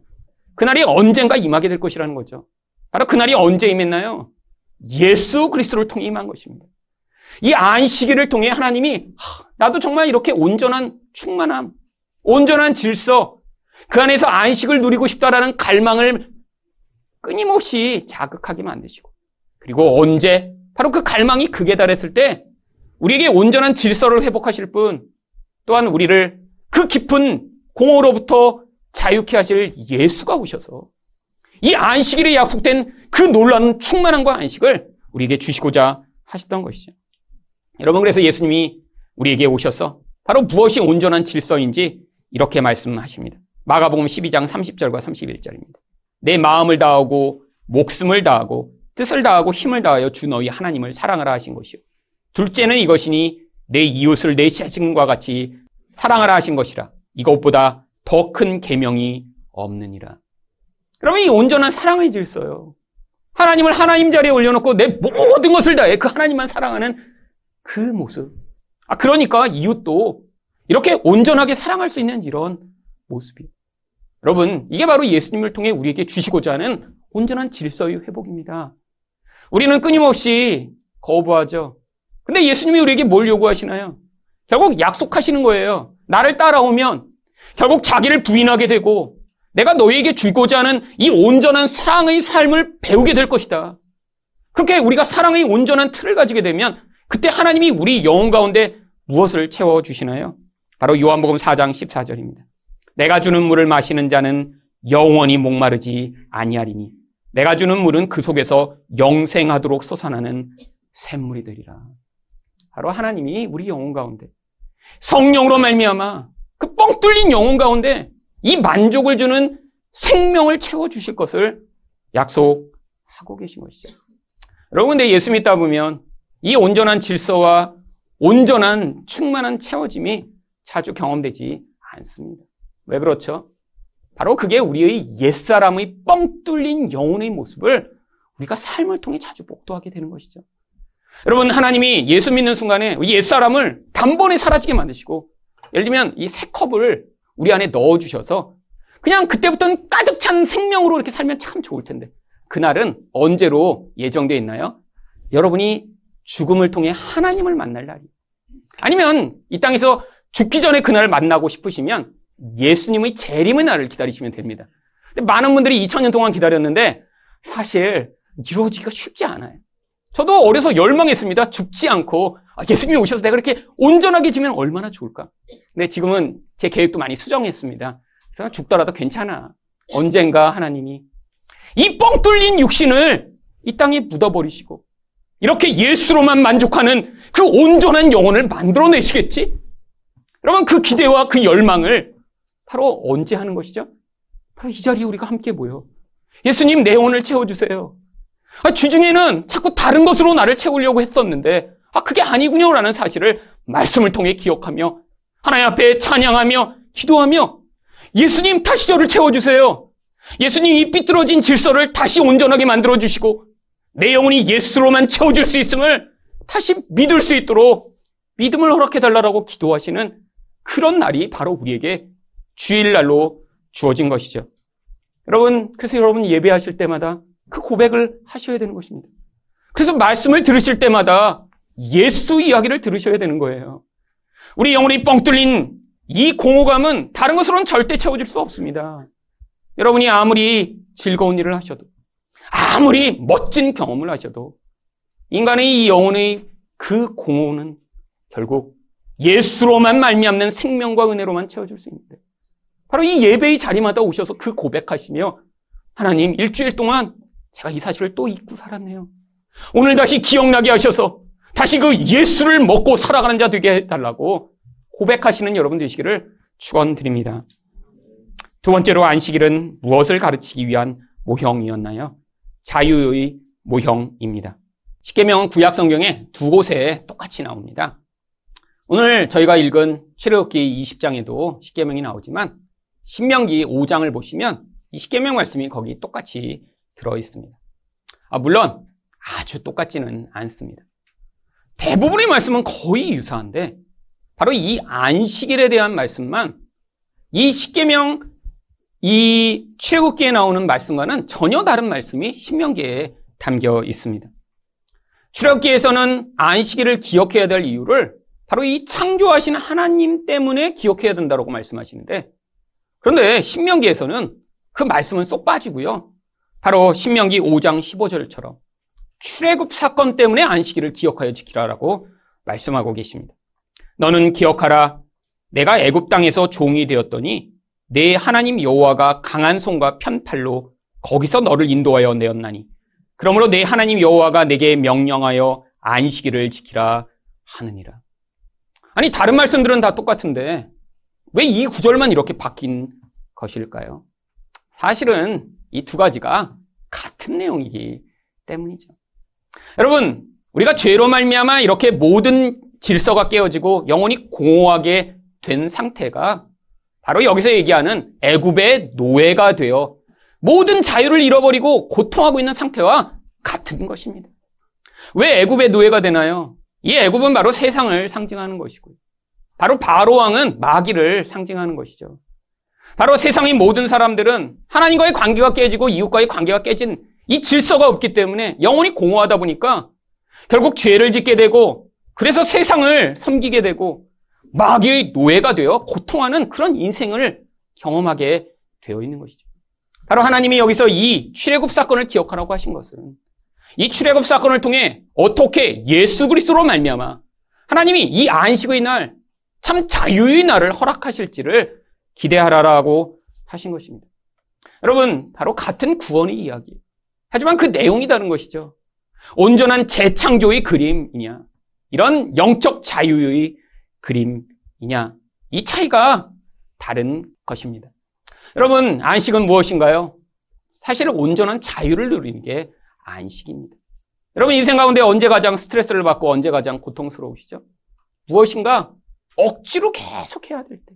그날이 언젠가 임하게 될 것이라는 거죠. 바로 그날이 언제 임했나요? 예수 그리스도를 통해 임한 것입니다. 이 안식일을 통해 하나님이 나도 정말 이렇게 온전한 충만함, 온전한 질서, 그 안에서 안식을 누리고 싶다라는 갈망을 끊임없이 자극하게 만드시고 그리고 언제 바로 그 갈망이 극에 달했을 때 우리에게 온전한 질서를 회복하실 분 또한 우리를 그 깊은 공허로부터 자유케 하실 예수가 오셔서 이 안식일에 약속된 그 놀라운 충만함과 안식을 우리에게 주시고자 하셨던 것이죠. 여러분 그래서 예수님이 우리에게 오셔서 바로 무엇이 온전한 질서인지 이렇게 말씀하십니다. 마가복음 12장 30절과 31절입니다. 내 마음을 다하고 목숨을 다하고 뜻을 다하고 힘을 다하여 주 너희 하나님을 사랑하라 하신 것이요. 둘째는 이것이니 내 이웃을 내 자신과 같이 사랑하라 하신 것이라. 이것보다 더 큰 계명이 없느니라. 그러면 이 온전한 사랑의 질서요. 하나님을 하나님 자리에 올려놓고 내 모든 것을 다해 그 하나님만 사랑하는 그 모습. 아, 그러니까 이웃도 이렇게 온전하게 사랑할 수 있는 이런 모습이. 여러분, 이게 바로 예수님을 통해 우리에게 주시고자 하는 온전한 질서의 회복입니다. 우리는 끊임없이 거부하죠. 근데 예수님이 우리에게 뭘 요구하시나요? 결국 약속하시는 거예요. 나를 따라오면 결국 자기를 부인하게 되고 내가 너희에게 주고자 하는 이 온전한 사랑의 삶을 배우게 될 것이다. 그렇게 우리가 사랑의 온전한 틀을 가지게 되면 그때 하나님이 우리 영혼 가운데 무엇을 채워주시나요? 바로 요한복음 4장 14절입니다. 내가 주는 물을 마시는 자는 영원히 목마르지 아니하리니 내가 주는 물은 그 속에서 영생하도록 솟아나는 샘물이 되리라. 바로 하나님이 우리 영혼 가운데 성령으로 말미암아 그 뻥 뚫린 영혼 가운데 이 만족을 주는 생명을 채워 주실 것을 약속하고 계신 것이죠. 여러분 근데 예수 믿다 보면 이 온전한 질서와 온전한 충만한 채워짐이 자주 경험되지 않습니다. 왜 그렇죠? 바로 그게 우리의 옛사람의 뻥 뚫린 영혼의 모습을 우리가 삶을 통해 자주 복도하게 되는 것이죠. 여러분, 하나님이 예수 믿는 순간에 옛사람을 단번에 사라지게 만드시고, 예를 들면 이 새 컵을 우리 안에 넣어주셔서 그냥 그때부터는 가득 찬 생명으로 이렇게 살면 참 좋을 텐데, 그날은 언제로 예정되어 있나요? 여러분이 죽음을 통해 하나님을 만날 날이. 아니면 이 땅에서 죽기 전에 그날을 만나고 싶으시면 예수님의 재림의 날을 기다리시면 됩니다. 많은 분들이 2000년 동안 기다렸는데 사실 이루어지기가 쉽지 않아요. 저도 어려서 열망했습니다. 죽지 않고 아, 예수님이 오셔서 내가 이렇게 온전하게 지면 얼마나 좋을까. 근데 지금은 제 계획도 많이 수정했습니다. 그래서 죽더라도 괜찮아. 언젠가 하나님이 이 뻥 뚫린 육신을 이 땅에 묻어버리시고 이렇게 예수로만 만족하는 그 온전한 영혼을 만들어내시겠지? 여러분 그 기대와 그 열망을 바로 언제 하는 것이죠? 바로 이 자리에 우리가 함께 모여. 예수님 내 영혼을 채워주세요. 아, 주중에는 자꾸 다른 것으로 나를 채우려고 했었는데 아 그게 아니군요라는 사실을 말씀을 통해 기억하며 하나님 앞에 찬양하며 기도하며 예수님 다시 저를 채워주세요. 예수님 이 삐뚤어진 질서를 다시 온전하게 만들어주시고 내 영혼이 예수로만 채워줄 수 있음을 다시 믿을 수 있도록 믿음을 허락해달라고 기도하시는 그런 날이 바로 우리에게 주일날로 주어진 것이죠. 여러분, 그래서 여러분 예배하실 때마다 그 고백을 하셔야 되는 것입니다. 그래서 말씀을 들으실 때마다 예수 이야기를 들으셔야 되는 거예요. 우리 영혼이 뻥 뚫린 이 공허감은 다른 것으로는 절대 채워질 수 없습니다. 여러분이 아무리 즐거운 일을 하셔도, 아무리 멋진 경험을 하셔도, 인간의 이 영혼의 그 공허는 결국 예수로만 말미암는 생명과 은혜로만 채워질 수 있는데, 바로 이 예배의 자리마다 오셔서 그 고백하시며 하나님 일주일 동안 제가 이 사실을 또 잊고 살았네요. 오늘 다시 기억나게 하셔서 다시 그 예수를 먹고 살아가는 자 되게 해달라고 고백하시는 여러분 되시기를 축원드립니다. 두 번째로 안식일은 무엇을 가르치기 위한 모형이었나요? 자유의 모형입니다. 십계명은 구약 성경에 두 곳에 똑같이 나옵니다. 오늘 저희가 읽은 출애굽기 20장에도 십계명이 나오지만 신명기 5장을 보시면 이 십계명 말씀이 거기 똑같이 들어 있습니다. 아, 물론 아주 똑같지는 않습니다. 대부분의 말씀은 거의 유사한데 바로 이 안식일에 대한 말씀만 이 십계명 이 출애굽기에 나오는 말씀과는 전혀 다른 말씀이 신명기에 담겨 있습니다. 출애굽기에서는 안식일을 기억해야 될 이유를 바로 이 창조하신 하나님 때문에 기억해야 된다고 말씀하시는데 그런데 신명기에서는 그 말씀은 쏙 빠지고요. 바로 신명기 5장 15절처럼 출애굽 사건 때문에 안식일을 기억하여 지키라라고 말씀하고 계십니다. 너는 기억하라 내가 애굽 땅에서 종이 되었더니 내 하나님 여호와가 강한 손과 편팔로 거기서 너를 인도하여 내었나니 그러므로 내 하나님 여호와가 내게 명령하여 안식일을 지키라 하느니라. 아니 다른 말씀들은 다 똑같은데 왜 이 구절만 이렇게 바뀐 것일까요? 사실은 이 두 가지가 같은 내용이기 때문이죠. 여러분, 우리가 죄로 말미암아 이렇게 모든 질서가 깨어지고 영혼이 공허하게 된 상태가 바로 여기서 얘기하는 애굽의 노예가 되어 모든 자유를 잃어버리고 고통하고 있는 상태와 같은 것입니다. 왜 애굽의 노예가 되나요? 이 애굽은 바로 세상을 상징하는 것이고요. 바로 바로 왕은 마귀를 상징하는 것이죠. 바로 세상의 모든 사람들은 하나님과의 관계가 깨지고 이웃과의 관계가 깨진 이 질서가 없기 때문에 영혼이 공허하다 보니까 결국 죄를 짓게 되고 그래서 세상을 섬기게 되고 마귀의 노예가 되어 고통하는 그런 인생을 경험하게 되어 있는 것이죠. 바로 하나님이 여기서 이 출애굽 사건을 기억하라고 하신 것은 이 출애굽 사건을 통해 어떻게 예수 그리스도로 말미암아 하나님이 이 안식의 날 참 자유의 날을 허락하실지를 기대하라라고 하신 것입니다. 여러분 바로 같은 구원의 이야기. 하지만 그 내용이 다른 것이죠. 온전한 재창조의 그림이냐 이런 영적 자유의 그림이냐 이 차이가 다른 것입니다. 여러분 안식은 무엇인가요? 사실 온전한 자유를 누리는 게 안식입니다. 여러분 인생 가운데 언제 가장 스트레스를 받고 언제 가장 고통스러우시죠? 무엇인가 억지로 계속 해야 될 때.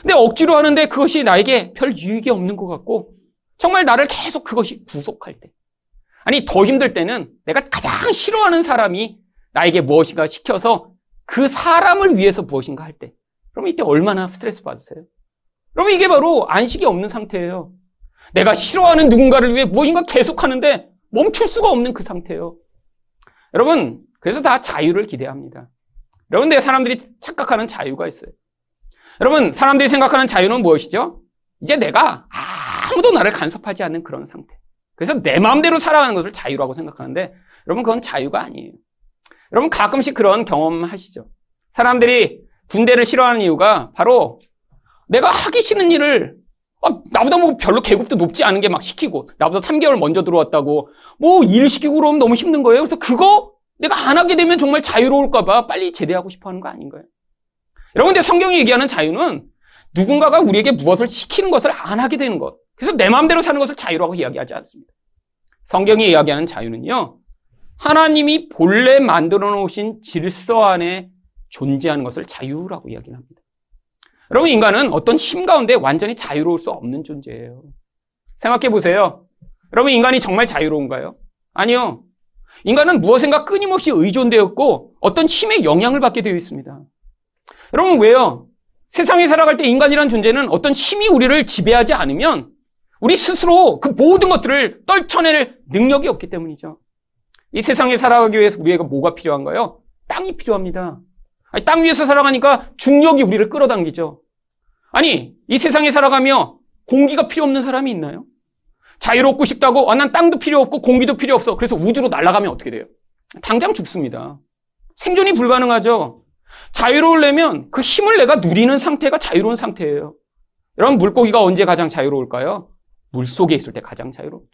근데 억지로 하는데 그것이 나에게 별 유익이 없는 것 같고 정말 나를 계속 그것이 구속할 때. 아니 더 힘들 때는 내가 가장 싫어하는 사람이 나에게 무엇인가 시켜서 그 사람을 위해서 무엇인가 할 때. 그럼 이때 얼마나 스트레스 받으세요? 그러면 이게 바로 안식이 없는 상태예요. 내가 싫어하는 누군가를 위해 무엇인가 계속 하는데 멈출 수가 없는 그 상태예요. 여러분, 그래서 다 자유를 기대합니다. 여러분, 내 사람들이 착각하는 자유가 있어요. 여러분, 사람들이 생각하는 자유는 무엇이죠? 이제 내가 아무도 나를 간섭하지 않는 그런 상태. 그래서 내 마음대로 살아가는 것을 자유라고 생각하는데, 여러분, 그건 자유가 아니에요. 여러분, 가끔씩 그런 경험 하시죠? 사람들이 군대를 싫어하는 이유가 바로 내가 하기 싫은 일을 아, 나보다 뭐 별로 계급도 높지 않은 게 막 시키고 나보다 3개월 먼저 들어왔다고 뭐 일 시키고 그러면 너무 힘든 거예요. 그래서 그거 내가 안 하게 되면 정말 자유로울까 봐 빨리 제대하고 싶어 하는 거 아닌가요? 여러분 근데 성경이 얘기하는 자유는 누군가가 우리에게 무엇을 시키는 것을 안 하게 되는 것. 그래서 내 마음대로 사는 것을 자유라고 이야기하지 않습니다. 성경이 이야기하는 자유는요. 하나님이 본래 만들어 놓으신 질서 안에 존재하는 것을 자유라고 이야기합니다. 여러분, 인간은 어떤 힘 가운데 완전히 자유로울 수 없는 존재예요. 생각해 보세요. 여러분, 인간이 정말 자유로운가요? 아니요. 인간은 무엇인가 끊임없이 의존되었고 어떤 힘의 영향을 받게 되어 있습니다. 여러분, 왜요? 세상에 살아갈 때 인간이란 존재는 어떤 힘이 우리를 지배하지 않으면 우리 스스로 그 모든 것들을 떨쳐낼 능력이 없기 때문이죠. 이 세상에 살아가기 위해서 우리에게 뭐가 필요한가요? 땅이 필요합니다. 아니, 땅 위에서 살아가니까 중력이 우리를 끌어당기죠. 아니, 이 세상에 살아가며 공기가 필요 없는 사람이 있나요? 자유롭고 싶다고, 아, 난 땅도 필요 없고 공기도 필요 없어. 그래서 우주로 날아가면 어떻게 돼요? 당장 죽습니다. 생존이 불가능하죠. 자유로우려면 그 힘을 내가 누리는 상태가 자유로운 상태예요. 여러분, 물고기가 언제 가장 자유로울까요? 물 속에 있을 때 가장 자유롭죠.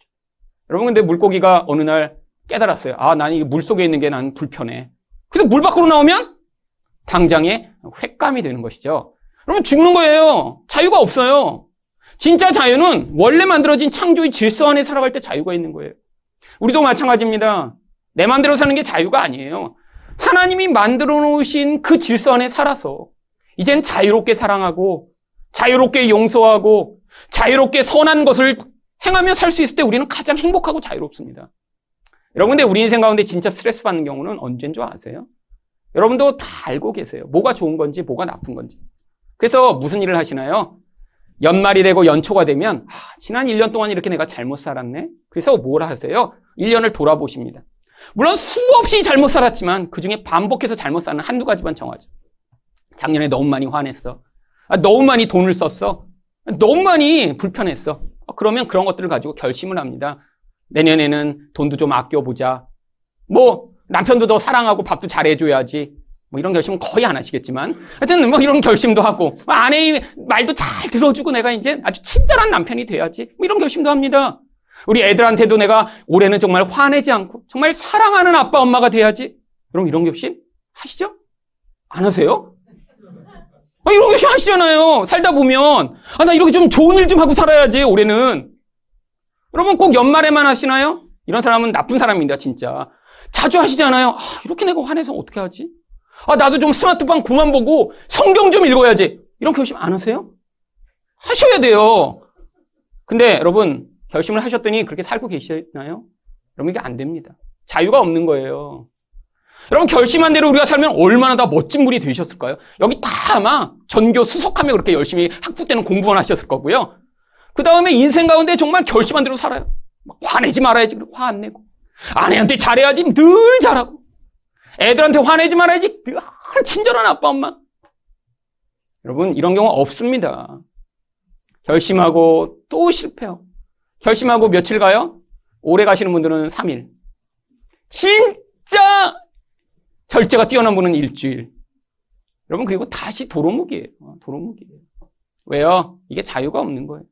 여러분, 근데 물고기가 어느 날 깨달았어요. 아, 나는 이물 속에 있는 게 난 불편해. 그래서 물 밖으로 나오면 당장에 횟감이 되는 것이죠. 그러면 죽는 거예요. 자유가 없어요. 진짜 자유는 원래 만들어진 창조의 질서 안에 살아갈 때 자유가 있는 거예요. 우리도 마찬가지입니다. 내 마음대로 사는 게 자유가 아니에요. 하나님이 만들어 놓으신 그 질서 안에 살아서 이젠 자유롭게 사랑하고 자유롭게 용서하고 자유롭게 선한 것을 행하며 살 수 있을 때 우리는 가장 행복하고 자유롭습니다. 여러분, 근데 우리 인생 가운데 진짜 스트레스 받는 경우는 언제인 줄 아세요? 여러분도 다 알고 계세요. 뭐가 좋은 건지, 뭐가 나쁜 건지. 그래서 무슨 일을 하시나요? 연말이 되고 연초가 되면, 아, 지난 1년 동안 이렇게 내가 잘못 살았네? 그래서 뭘 하세요? 1년을 돌아보십니다. 물론 수없이 잘못 살았지만 그 중에 반복해서 잘못 사는 한두 가지만 정하죠. 작년에 너무 많이 화냈어. 아, 너무 많이 돈을 썼어. 너무 많이 불편했어. 아, 그러면 그런 것들을 가지고 결심을 합니다. 내년에는 돈도 좀 아껴보자. 뭐, 남편도 더 사랑하고 밥도 잘해줘야지. 뭐 이런 결심은 거의 안 하시겠지만. 하여튼 뭐 이런 결심도 하고, 아내의 말도 잘 들어주고 내가 이제 아주 친절한 남편이 돼야지. 뭐 이런 결심도 합니다. 우리 애들한테도 내가 올해는 정말 화내지 않고 정말 사랑하는 아빠, 엄마가 돼야지. 그럼 이런 결심 하시죠? 안 하세요? 아, 이런 결심 하시잖아요. 살다 보면. 아, 나 이렇게 좀 좋은 일 좀 하고 살아야지, 올해는. 여러분 꼭 연말에만 하시나요? 이런 사람은 나쁜 사람입니다, 진짜. 자주 하시잖아요. 아, 이렇게 내가 화내서 어떻게 하지? 아, 나도 좀 스마트폰 그만 보고 성경 좀 읽어야지. 이런 결심 안 하세요? 하셔야 돼요. 근데 여러분, 결심을 하셨더니 그렇게 살고 계시나요? 여러분, 이게 안 됩니다. 자유가 없는 거예요. 여러분, 결심한 대로 우리가 살면 얼마나 다 멋진 분이 되셨을까요? 여기 다 아마 전교 수석하며 그렇게 열심히 학부 때는 공부만 하셨을 거고요. 그 다음에 인생 가운데 정말 결심한 대로 살아요. 화내지 말아야지. 화 안 내고. 아내한테 잘해야지. 늘 잘하고. 애들한테 화내지 말아야지. 늘 친절한 아빠, 엄마. 여러분, 이런 경우 없습니다. 결심하고 또 실패하고. 결심하고 며칠 가요? 오래 가시는 분들은 3일. 진짜 절제가 뛰어난 분은 일주일. 여러분, 그리고 다시 도로묵이에요. 도로묵이에요. 왜요? 이게 자유가 없는 거예요.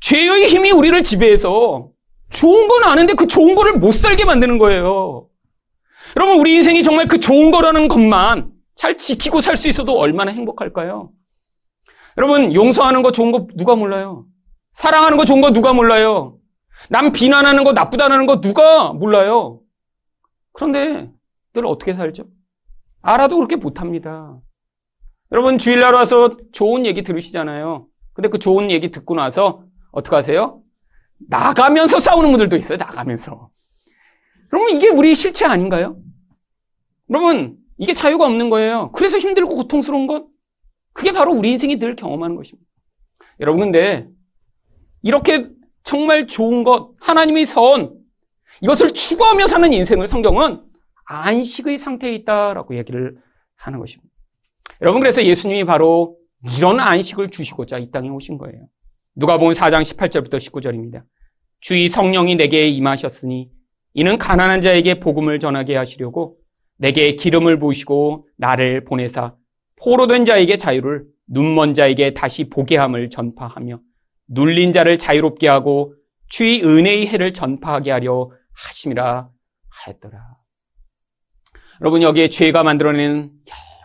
죄의 힘이 우리를 지배해서 좋은 건 아는데 그 좋은 거를 못 살게 만드는 거예요. 여러분, 우리 인생이 정말 그 좋은 거라는 것만 잘 지키고 살 수 있어도 얼마나 행복할까요? 여러분, 용서하는 거 좋은 거 누가 몰라요? 사랑하는 거 좋은 거 누가 몰라요? 남 비난하는 거 나쁘다는 거 누가 몰라요? 그런데 늘 어떻게 살죠? 알아도 그렇게 못합니다. 여러분 주일날 와서 좋은 얘기 들으시잖아요. 근데 그 좋은 얘기 듣고 나서 어떻게 하세요? 나가면서 싸우는 분들도 있어요. 나가면서. 그러면 이게 우리 실체 아닌가요? 여러분 이게 자유가 없는 거예요. 그래서 힘들고 고통스러운 것 그게 바로 우리 인생이 늘 경험하는 것입니다. 여러분 근데 이렇게 정말 좋은 것 하나님의 선 이것을 추구하며 사는 인생을 성경은 안식의 상태에 있다라고 얘기를 하는 것입니다. 여러분 그래서 예수님이 바로 이런 안식을 주시고자 이 땅에 오신 거예요. 누가 보면 4장 18절부터 19절입니다. 주의 성령이 내게 임하셨으니 이는 가난한 자에게 복음을 전하게 하시려고 내게 기름을 부으시고 나를 보내사 포로된 자에게 자유를 눈먼 자에게 다시 보게 함을 전파하며 눌린 자를 자유롭게 하고 주의 은혜의 해를 전파하게 하려 하심이라 하였더라. 여러분 여기에 죄가 만들어내는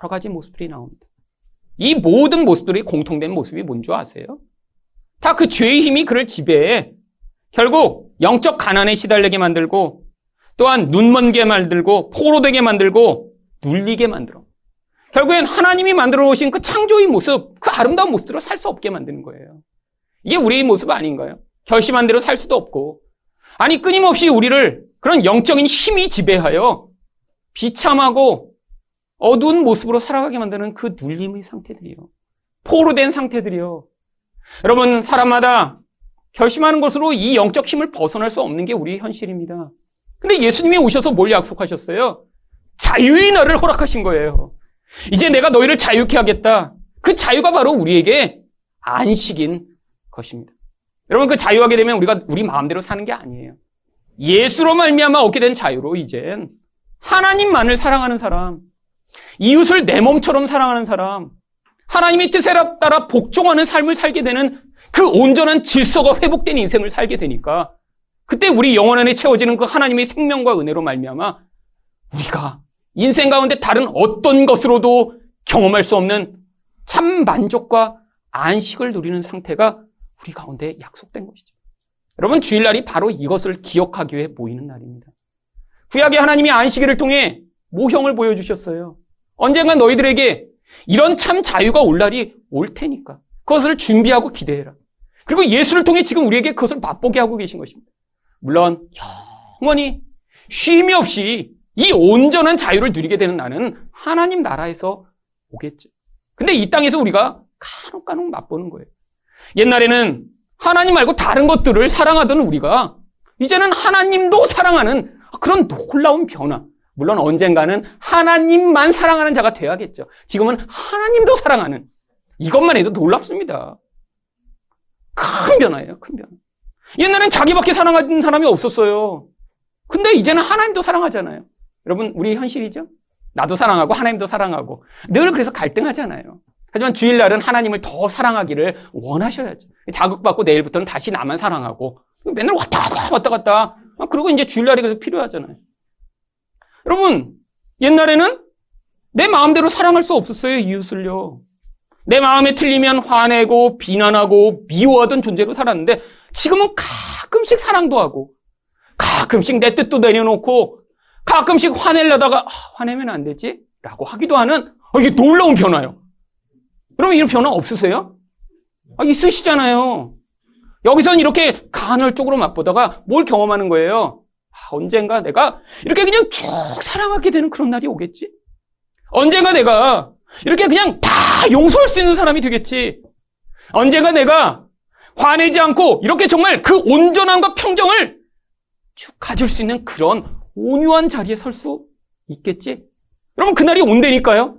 여러 가지 모습들이 나옵니다. 이 모든 모습들이 공통된 모습이 뭔지 아세요? 다 그 죄의 힘이 그를 지배해 결국 영적 가난에 시달리게 만들고 또한 눈먼게 만들고 포로되게 만들고 눌리게 만들어. 결국엔 하나님이 만들어 오신 그 창조의 모습, 그 아름다운 모습으로 살 수 없게 만드는 거예요. 이게 우리의 모습 아닌가요? 결심한 대로 살 수도 없고. 아니, 끊임없이 우리를 그런 영적인 힘이 지배하여 비참하고 어두운 모습으로 살아가게 만드는 그 눌림의 상태들이요. 포로된 상태들이요. 여러분, 사람마다 결심하는 것으로 이 영적 힘을 벗어날 수 없는 게 우리의 현실입니다. 근데 예수님이 오셔서 뭘 약속하셨어요? 자유의 날을 허락하신 거예요. 이제 내가 너희를 자유케 하겠다. 그 자유가 바로 우리에게 안식인 것입니다. 여러분 그 자유하게 되면 우리가 우리 마음대로 사는 게 아니에요. 예수로 말미암아 얻게 된 자유로 이젠 하나님만을 사랑하는 사람, 이웃을 내 몸처럼 사랑하는 사람, 하나님의 뜻에 따라 복종하는 삶을 살게 되는 그 온전한 질서가 회복된 인생을 살게 되니까 그때 우리 영혼 안에 채워지는 그 하나님의 생명과 은혜로 말미암아 우리가 인생 가운데 다른 어떤 것으로도 경험할 수 없는 참 만족과 안식을 누리는 상태가 우리 가운데 약속된 것이죠. 여러분 주일날이 바로 이것을 기억하기 위해 모이는 날입니다. 구약의 하나님이 안식일을 통해 모형을 보여주셨어요. 언젠가 너희들에게 이런 참 자유가 올 날이 올 테니까 그것을 준비하고 기대해라. 그리고 예수를 통해 지금 우리에게 그것을 맛보게 하고 계신 것입니다. 물론 영원히 쉼이 없이 이 온전한 자유를 누리게 되는 날은 하나님 나라에서 오겠죠. 근데 이 땅에서 우리가 간혹간혹 맛보는 거예요. 옛날에는 하나님 말고 다른 것들을 사랑하던 우리가 이제는 하나님도 사랑하는 그런 놀라운 변화. 물론 언젠가는 하나님만 사랑하는 자가 되어야겠죠. 지금은 하나님도 사랑하는 이것만 해도 놀랍습니다. 큰 변화예요, 큰 변화. 옛날엔 자기밖에 사랑하는 사람이 없었어요. 근데 이제는 하나님도 사랑하잖아요. 여러분, 우리 현실이죠? 나도 사랑하고 하나님도 사랑하고 늘 그래서 갈등하잖아요. 하지만 주일날은 하나님을 더 사랑하기를 원하셔야죠. 자극받고 내일부터는 다시 나만 사랑하고 맨날 왔다 갔다 왔다 갔다. 아, 그리고 이제 주일날이 그래서 필요하잖아요. 여러분, 옛날에는 내 마음대로 사랑할 수 없었어요, 이웃을요. 내 마음에 틀리면 화내고 비난하고 미워하던 존재로 살았는데 지금은 가끔씩 사랑도 하고 가끔씩 내 뜻도 내려놓고 가끔씩 화내려다가 아, 화내면 안 되지? 라고 하기도 하는 아, 이게 놀라운 변화요. 여러분 이런 변화 없으세요? 아, 있으시잖아요. 여기선 이렇게 간헐적으로 맛보다가 뭘 경험하는 거예요? 아, 언젠가 내가 이렇게 그냥 쭉 사랑하게 되는 그런 날이 오겠지? 언젠가 내가 이렇게 그냥 다 용서할 수 있는 사람이 되겠지. 언젠가 내가 화내지 않고 이렇게 정말 그 온전함과 평정을 쭉 가질 수 있는 그런 온유한 자리에 설 수 있겠지? 여러분, 그날이 온다니까요?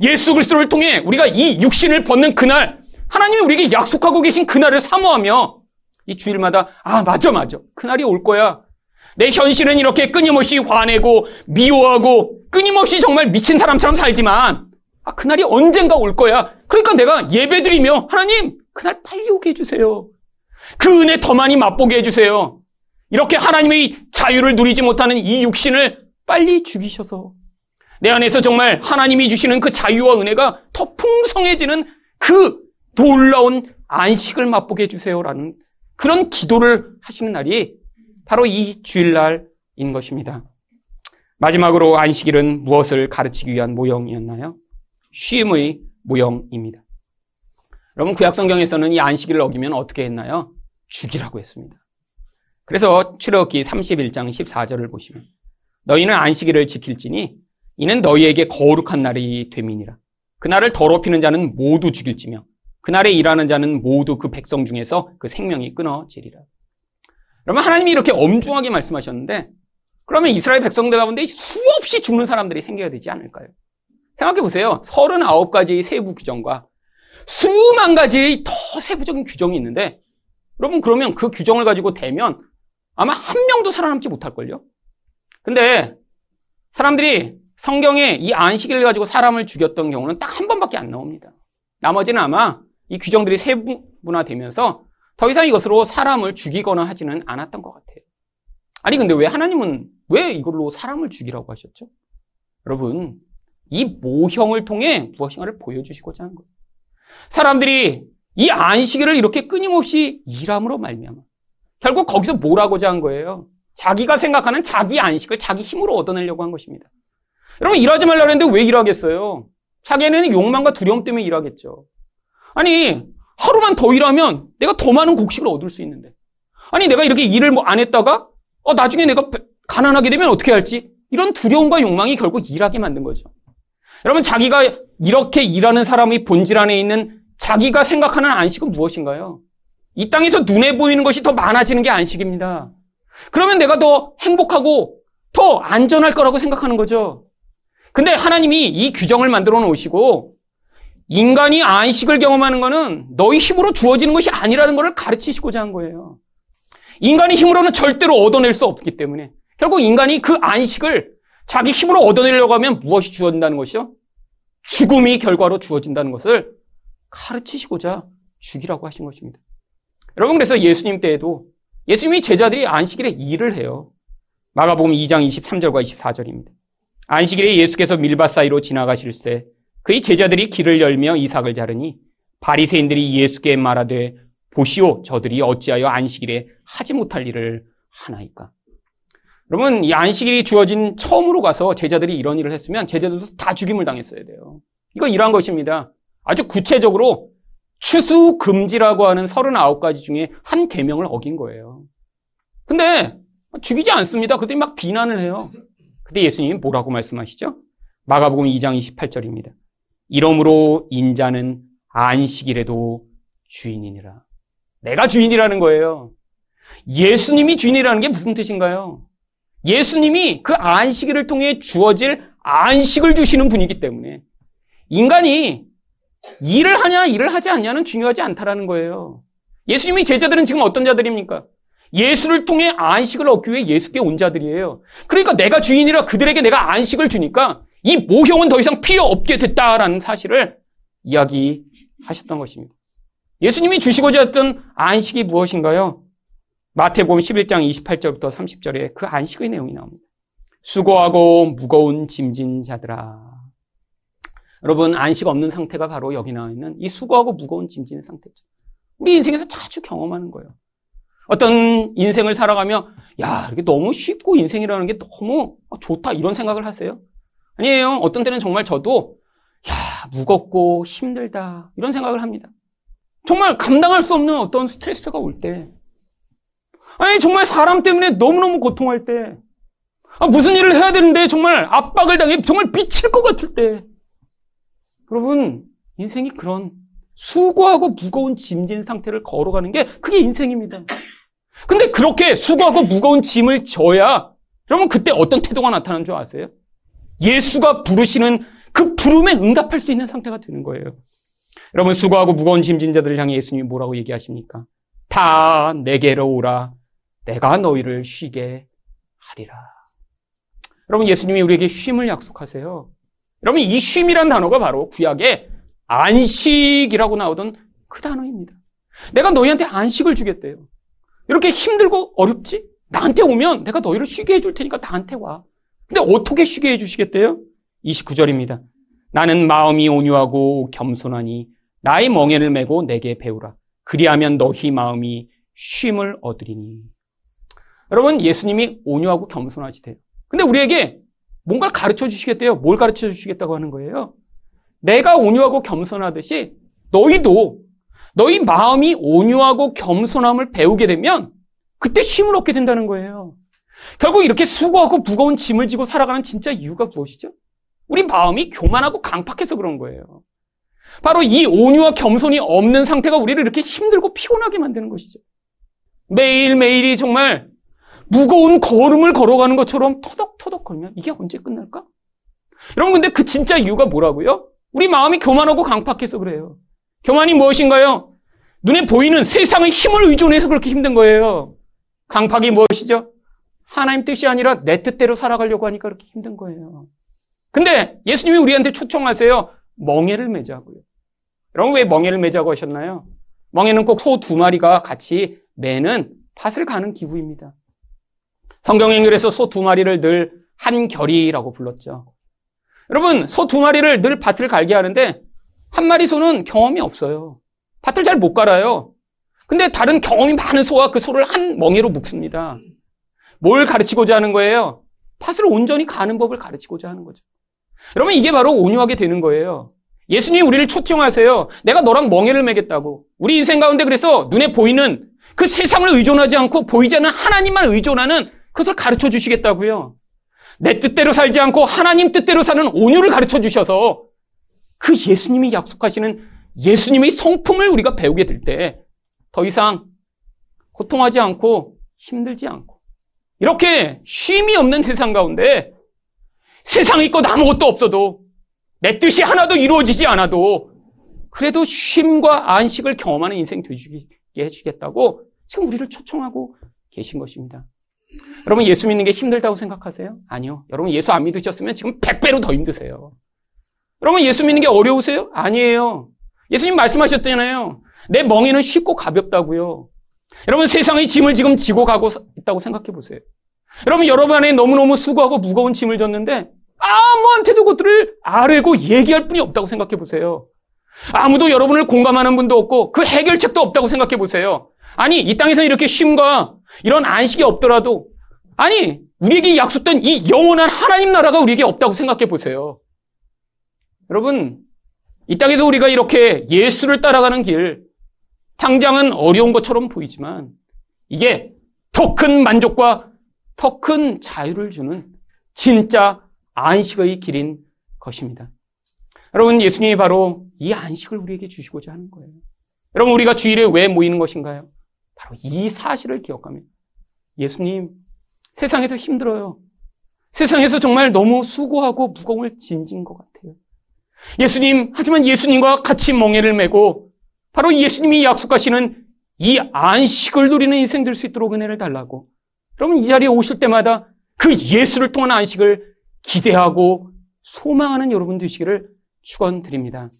예수 그리스도를 통해 우리가 이 육신을 벗는 그날, 하나님이 우리에게 약속하고 계신 그날을 사모하며 이 주일마다, 아, 맞아, 맞아. 그날이 올 거야. 내 현실은 이렇게 끊임없이 화내고 미워하고 끊임없이 정말 미친 사람처럼 살지만 아, 그날이 언젠가 올 거야. 그러니까 내가 예배드리며 하나님 그날 빨리 오게 해주세요. 그 은혜 더 많이 맛보게 해주세요. 이렇게 하나님의 자유를 누리지 못하는 이 육신을 빨리 죽이셔서 내 안에서 정말 하나님이 주시는 그 자유와 은혜가 더 풍성해지는 그 놀라운 안식을 맛보게 해주세요라는 그런 기도를 하시는 날이 바로 이 주일날인 것입니다. 마지막으로 안식일은 무엇을 가르치기 위한 모형이었나요? 쉼의 모형입니다. 여러분 구약성경에서는 이 안식일을 어기면 어떻게 했나요? 죽이라고 했습니다. 그래서 출애굽기 31장 14절을 보시면 너희는 안식일을 지킬지니 이는 너희에게 거룩한 날이 됨이니라. 그날을 더럽히는 자는 모두 죽일지며 그날에 일하는 자는 모두 그 백성 중에서 그 생명이 끊어지리라. 여러분 하나님이 이렇게 엄중하게 말씀하셨는데 그러면 이스라엘 백성들 가운데 수없이 죽는 사람들이 생겨야 되지 않을까요? 생각해 보세요. 39가지의 세부 규정과 수만 가지의 더 세부적인 규정이 있는데 여러분 그러면 그 규정을 가지고 대면 아마 한 명도 살아남지 못할걸요? 근데 사람들이 성경에 이 안식일을 가지고 사람을 죽였던 경우는 딱 한 번밖에 안 나옵니다. 나머지는 아마 이 규정들이 세분화되면서 더 이상 이것으로 사람을 죽이거나 하지는 않았던 것 같아요. 아니, 근데 왜 하나님은 왜 이걸로 사람을 죽이라고 하셨죠? 여러분, 이 모형을 통해 무엇인가를 보여주시고자 하는 거예요. 사람들이 이 안식일을 이렇게 끊임없이 일함으로 말미암아 결국 거기서 뭐라고자 한 거예요? 자기가 생각하는 자기 안식을 자기 힘으로 얻어내려고 한 것입니다. 여러분 일하지 말라 그랬는데 왜 일하겠어요? 자기는 욕망과 두려움 때문에 일하겠죠. 아니 하루만 더 일하면 내가 더 많은 곡식을 얻을 수 있는데 아니 내가 이렇게 일을 뭐 안 했다가 어, 나중에 내가 가난하게 되면 어떻게 할지 이런 두려움과 욕망이 결국 일하게 만든 거죠. 여러분 자기가 이렇게 일하는 사람의 본질 안에 있는 자기가 생각하는 안식은 무엇인가요? 이 땅에서 눈에 보이는 것이 더 많아지는 게 안식입니다. 그러면 내가 더 행복하고 더 안전할 거라고 생각하는 거죠. 근데 하나님이 이 규정을 만들어 놓으시고 인간이 안식을 경험하는 것은 너희 힘으로 주어지는 것이 아니라는 것을 가르치시고자 한 거예요. 인간이 힘으로는 절대로 얻어낼 수 없기 때문에 결국 인간이 그 안식을 자기 힘으로 얻어내려고 하면 무엇이 주어진다는 것이요? 죽음이 결과로 주어진다는 것을 가르치시고자 죽이라고 하신 것입니다. 여러분 그래서 예수님 때에도 예수님이 제자들이 안식일에 일을 해요. 마가복음 2장 23절과 24절입니다. 안식일에 예수께서 밀밭 사이로 지나가실새 그의 제자들이 길을 열며 이삭을 자르니 바리새인들이 예수께 말하되 보시오 저들이 어찌하여 안식일에 하지 못할 일을 하나이까. 여러분 이 안식일이 주어진 처음으로 가서 제자들이 이런 일을 했으면 제자들도 다 죽임을 당했어야 돼요. 이거 이러한 것입니다. 아주 구체적으로 추수 금지라고 하는 39가지 중에 한 계명을 어긴 거예요. 근데 죽이지 않습니다. 그랬더니 막 비난을 해요. 근데 예수님이 뭐라고 말씀하시죠? 마가복음 2장 28절입니다. 이러므로 인자는 안식일에도 주인이니라. 내가 주인이라는 거예요. 예수님이 주인이라는 게 무슨 뜻인가요? 예수님이 그 안식일을 통해 주어질 안식을 주시는 분이기 때문에 인간이 일을 하냐, 일을 하지 않냐는 중요하지 않다라는 거예요. 예수님이 제자들은 지금 어떤 자들입니까? 예수를 통해 안식을 얻기 위해 예수께 온 자들이에요. 그러니까 내가 주인이라 그들에게 내가 안식을 주니까 이 모형은 더 이상 필요 없게 됐다라는 사실을 이야기하셨던 것입니다. 예수님이 주시고자 했던 안식이 무엇인가요? 마태복음 11장 28절부터 30절에 그 안식의 내용이 나옵니다. 수고하고 무거운 짐진 자들아. 여러분, 안식 없는 상태가 바로 여기 나와 있는 이 수고하고 무거운 짐진 상태죠. 우리 인생에서 자주 경험하는 거예요. 어떤 인생을 살아가며, 야, 이게 너무 쉽고 인생이라는 게 너무 좋다, 이런 생각을 하세요? 아니에요. 어떤 때는 정말 저도, 야, 무겁고 힘들다, 이런 생각을 합니다. 정말 감당할 수 없는 어떤 스트레스가 올 때, 아니, 정말 사람 때문에 너무너무 고통할 때, 아, 무슨 일을 해야 되는데 정말 압박을 당해 정말 미칠 것 같을 때. 여러분, 인생이 그런 수고하고 무거운 짐진 상태를 걸어가는 게 그게 인생입니다. 근데 그렇게 수고하고 무거운 짐을 져야 여러분 그때 어떤 태도가 나타나는 줄 아세요? 예수가 부르시는 그 부름에 응답할 수 있는 상태가 되는 거예요. 여러분 수고하고 무거운 짐진 자들을 향해 예수님이 뭐라고 얘기하십니까? 다 내게로 오라. 내가 너희를 쉬게 하리라. 여러분, 예수님이 우리에게 쉼을 약속하세요. 여러분, 이 쉼이란 단어가 바로 구약의 안식이라고 나오던 그 단어입니다. 내가 너희한테 안식을 주겠대요. 이렇게 힘들고 어렵지? 나한테 오면 내가 너희를 쉬게 해줄 테니까 나한테 와. 근데 어떻게 쉬게 해주시겠대요? 29절입니다. 나는 마음이 온유하고 겸손하니 나의 멍에를 메고 내게 배우라. 그리하면 너희 마음이 쉼을 얻으리니. 여러분, 예수님이 온유하고 겸손하시대요. 근데 우리에게 뭔가 가르쳐 주시겠대요. 뭘 가르쳐 주시겠다고 하는 거예요? 내가 온유하고 겸손하듯이 너희도 너희 마음이 온유하고 겸손함을 배우게 되면 그때 쉼을 얻게 된다는 거예요. 결국 이렇게 수고하고 무거운 짐을 지고 살아가는 진짜 이유가 무엇이죠? 우리 마음이 교만하고 강팍해서 그런 거예요. 바로 이 온유와 겸손이 없는 상태가 우리를 이렇게 힘들고 피곤하게 만드는 것이죠. 매일매일이 정말 무거운 걸음을 걸어가는 것처럼 터덕터덕 걸면 이게 언제 끝날까? 여러분 근데 그 진짜 이유가 뭐라고요? 우리 마음이 교만하고 강팍해서 그래요. 교만이 무엇인가요? 눈에 보이는 세상의 힘을 의존해서 그렇게 힘든 거예요. 강팍이 무엇이죠? 하나님 뜻이 아니라 내 뜻대로 살아가려고 하니까 그렇게 힘든 거예요. 근데 예수님이 우리한테 초청하세요. 멍해를 매자고요. 여러분 왜 멍해를 매자고 하셨나요? 멍해는 꼭 소 두 마리가 같이 매는 밭을 가는 기구입니다. 성경 연결에서 소 두 마리를 늘 한결이라고 불렀죠. 여러분, 소 두 마리를 늘 밭을 갈게 하는데 한 마리 소는 경험이 없어요. 밭을 잘 못 갈아요. 근데 다른 경험이 많은 소와 그 소를 한 멍에로 묶습니다. 뭘 가르치고자 하는 거예요? 밭을 온전히 가는 법을 가르치고자 하는 거죠. 여러분, 이게 바로 온유하게 되는 거예요. 예수님이 우리를 초청하세요. 내가 너랑 멍에를 매겠다고. 우리 인생 가운데 그래서 눈에 보이는 그 세상을 의존하지 않고 보이지 않는 하나님만 의존하는 그것을 가르쳐 주시겠다고요. 내 뜻대로 살지 않고 하나님 뜻대로 사는 온유를 가르쳐 주셔서 그 예수님이 약속하시는 예수님의 성품을 우리가 배우게 될 때 더 이상 고통하지 않고 힘들지 않고 이렇게 쉼이 없는 세상 가운데 세상의 것 아무것도 없어도 내 뜻이 하나도 이루어지지 않아도 그래도 쉼과 안식을 경험하는 인생 되주게 해주겠다고 지금 우리를 초청하고 계신 것입니다. 여러분 예수 믿는 게 힘들다고 생각하세요? 아니요. 여러분 예수 안 믿으셨으면 지금 100배로 더 힘드세요. 여러분 예수 믿는 게 어려우세요? 아니에요. 예수님 말씀하셨잖아요. 내 멍에는 쉽고 가볍다고요. 여러분 세상의 짐을 지금 지고 가고 있다고 생각해 보세요. 여러분 여러분 안에 너무너무 수고하고 무거운 짐을 졌는데 아무한테도 그것들을 아뢰고 얘기할 분이 없다고 생각해 보세요. 아무도 여러분을 공감하는 분도 없고 그 해결책도 없다고 생각해 보세요. 아니 이 땅에서 이렇게 쉼과 이런 안식이 없더라도 아니 우리에게 약속된 이 영원한 하나님 나라가 우리에게 없다고 생각해 보세요. 여러분 이 땅에서 우리가 이렇게 예수를 따라가는 길 당장은 어려운 것처럼 보이지만 이게 더 큰 만족과 더 큰 자유를 주는 진짜 안식의 길인 것입니다. 여러분 예수님이 바로 이 안식을 우리에게 주시고자 하는 거예요. 여러분 우리가 주일에 왜 모이는 것인가요? 바로 이 사실을 기억하며 예수님 세상에서 힘들어요. 세상에서 정말 너무 수고하고 무거움을 짐진 것 같아요. 예수님, 하지만 예수님과 같이 멍해를 메고 바로 예수님이 약속하시는 이 안식을 누리는 인생 될 수 있도록 은혜를 달라고. 여러분 이 자리에 오실 때마다 그 예수를 통한 안식을 기대하고 소망하는 여러분 되시기를 축원드립니다.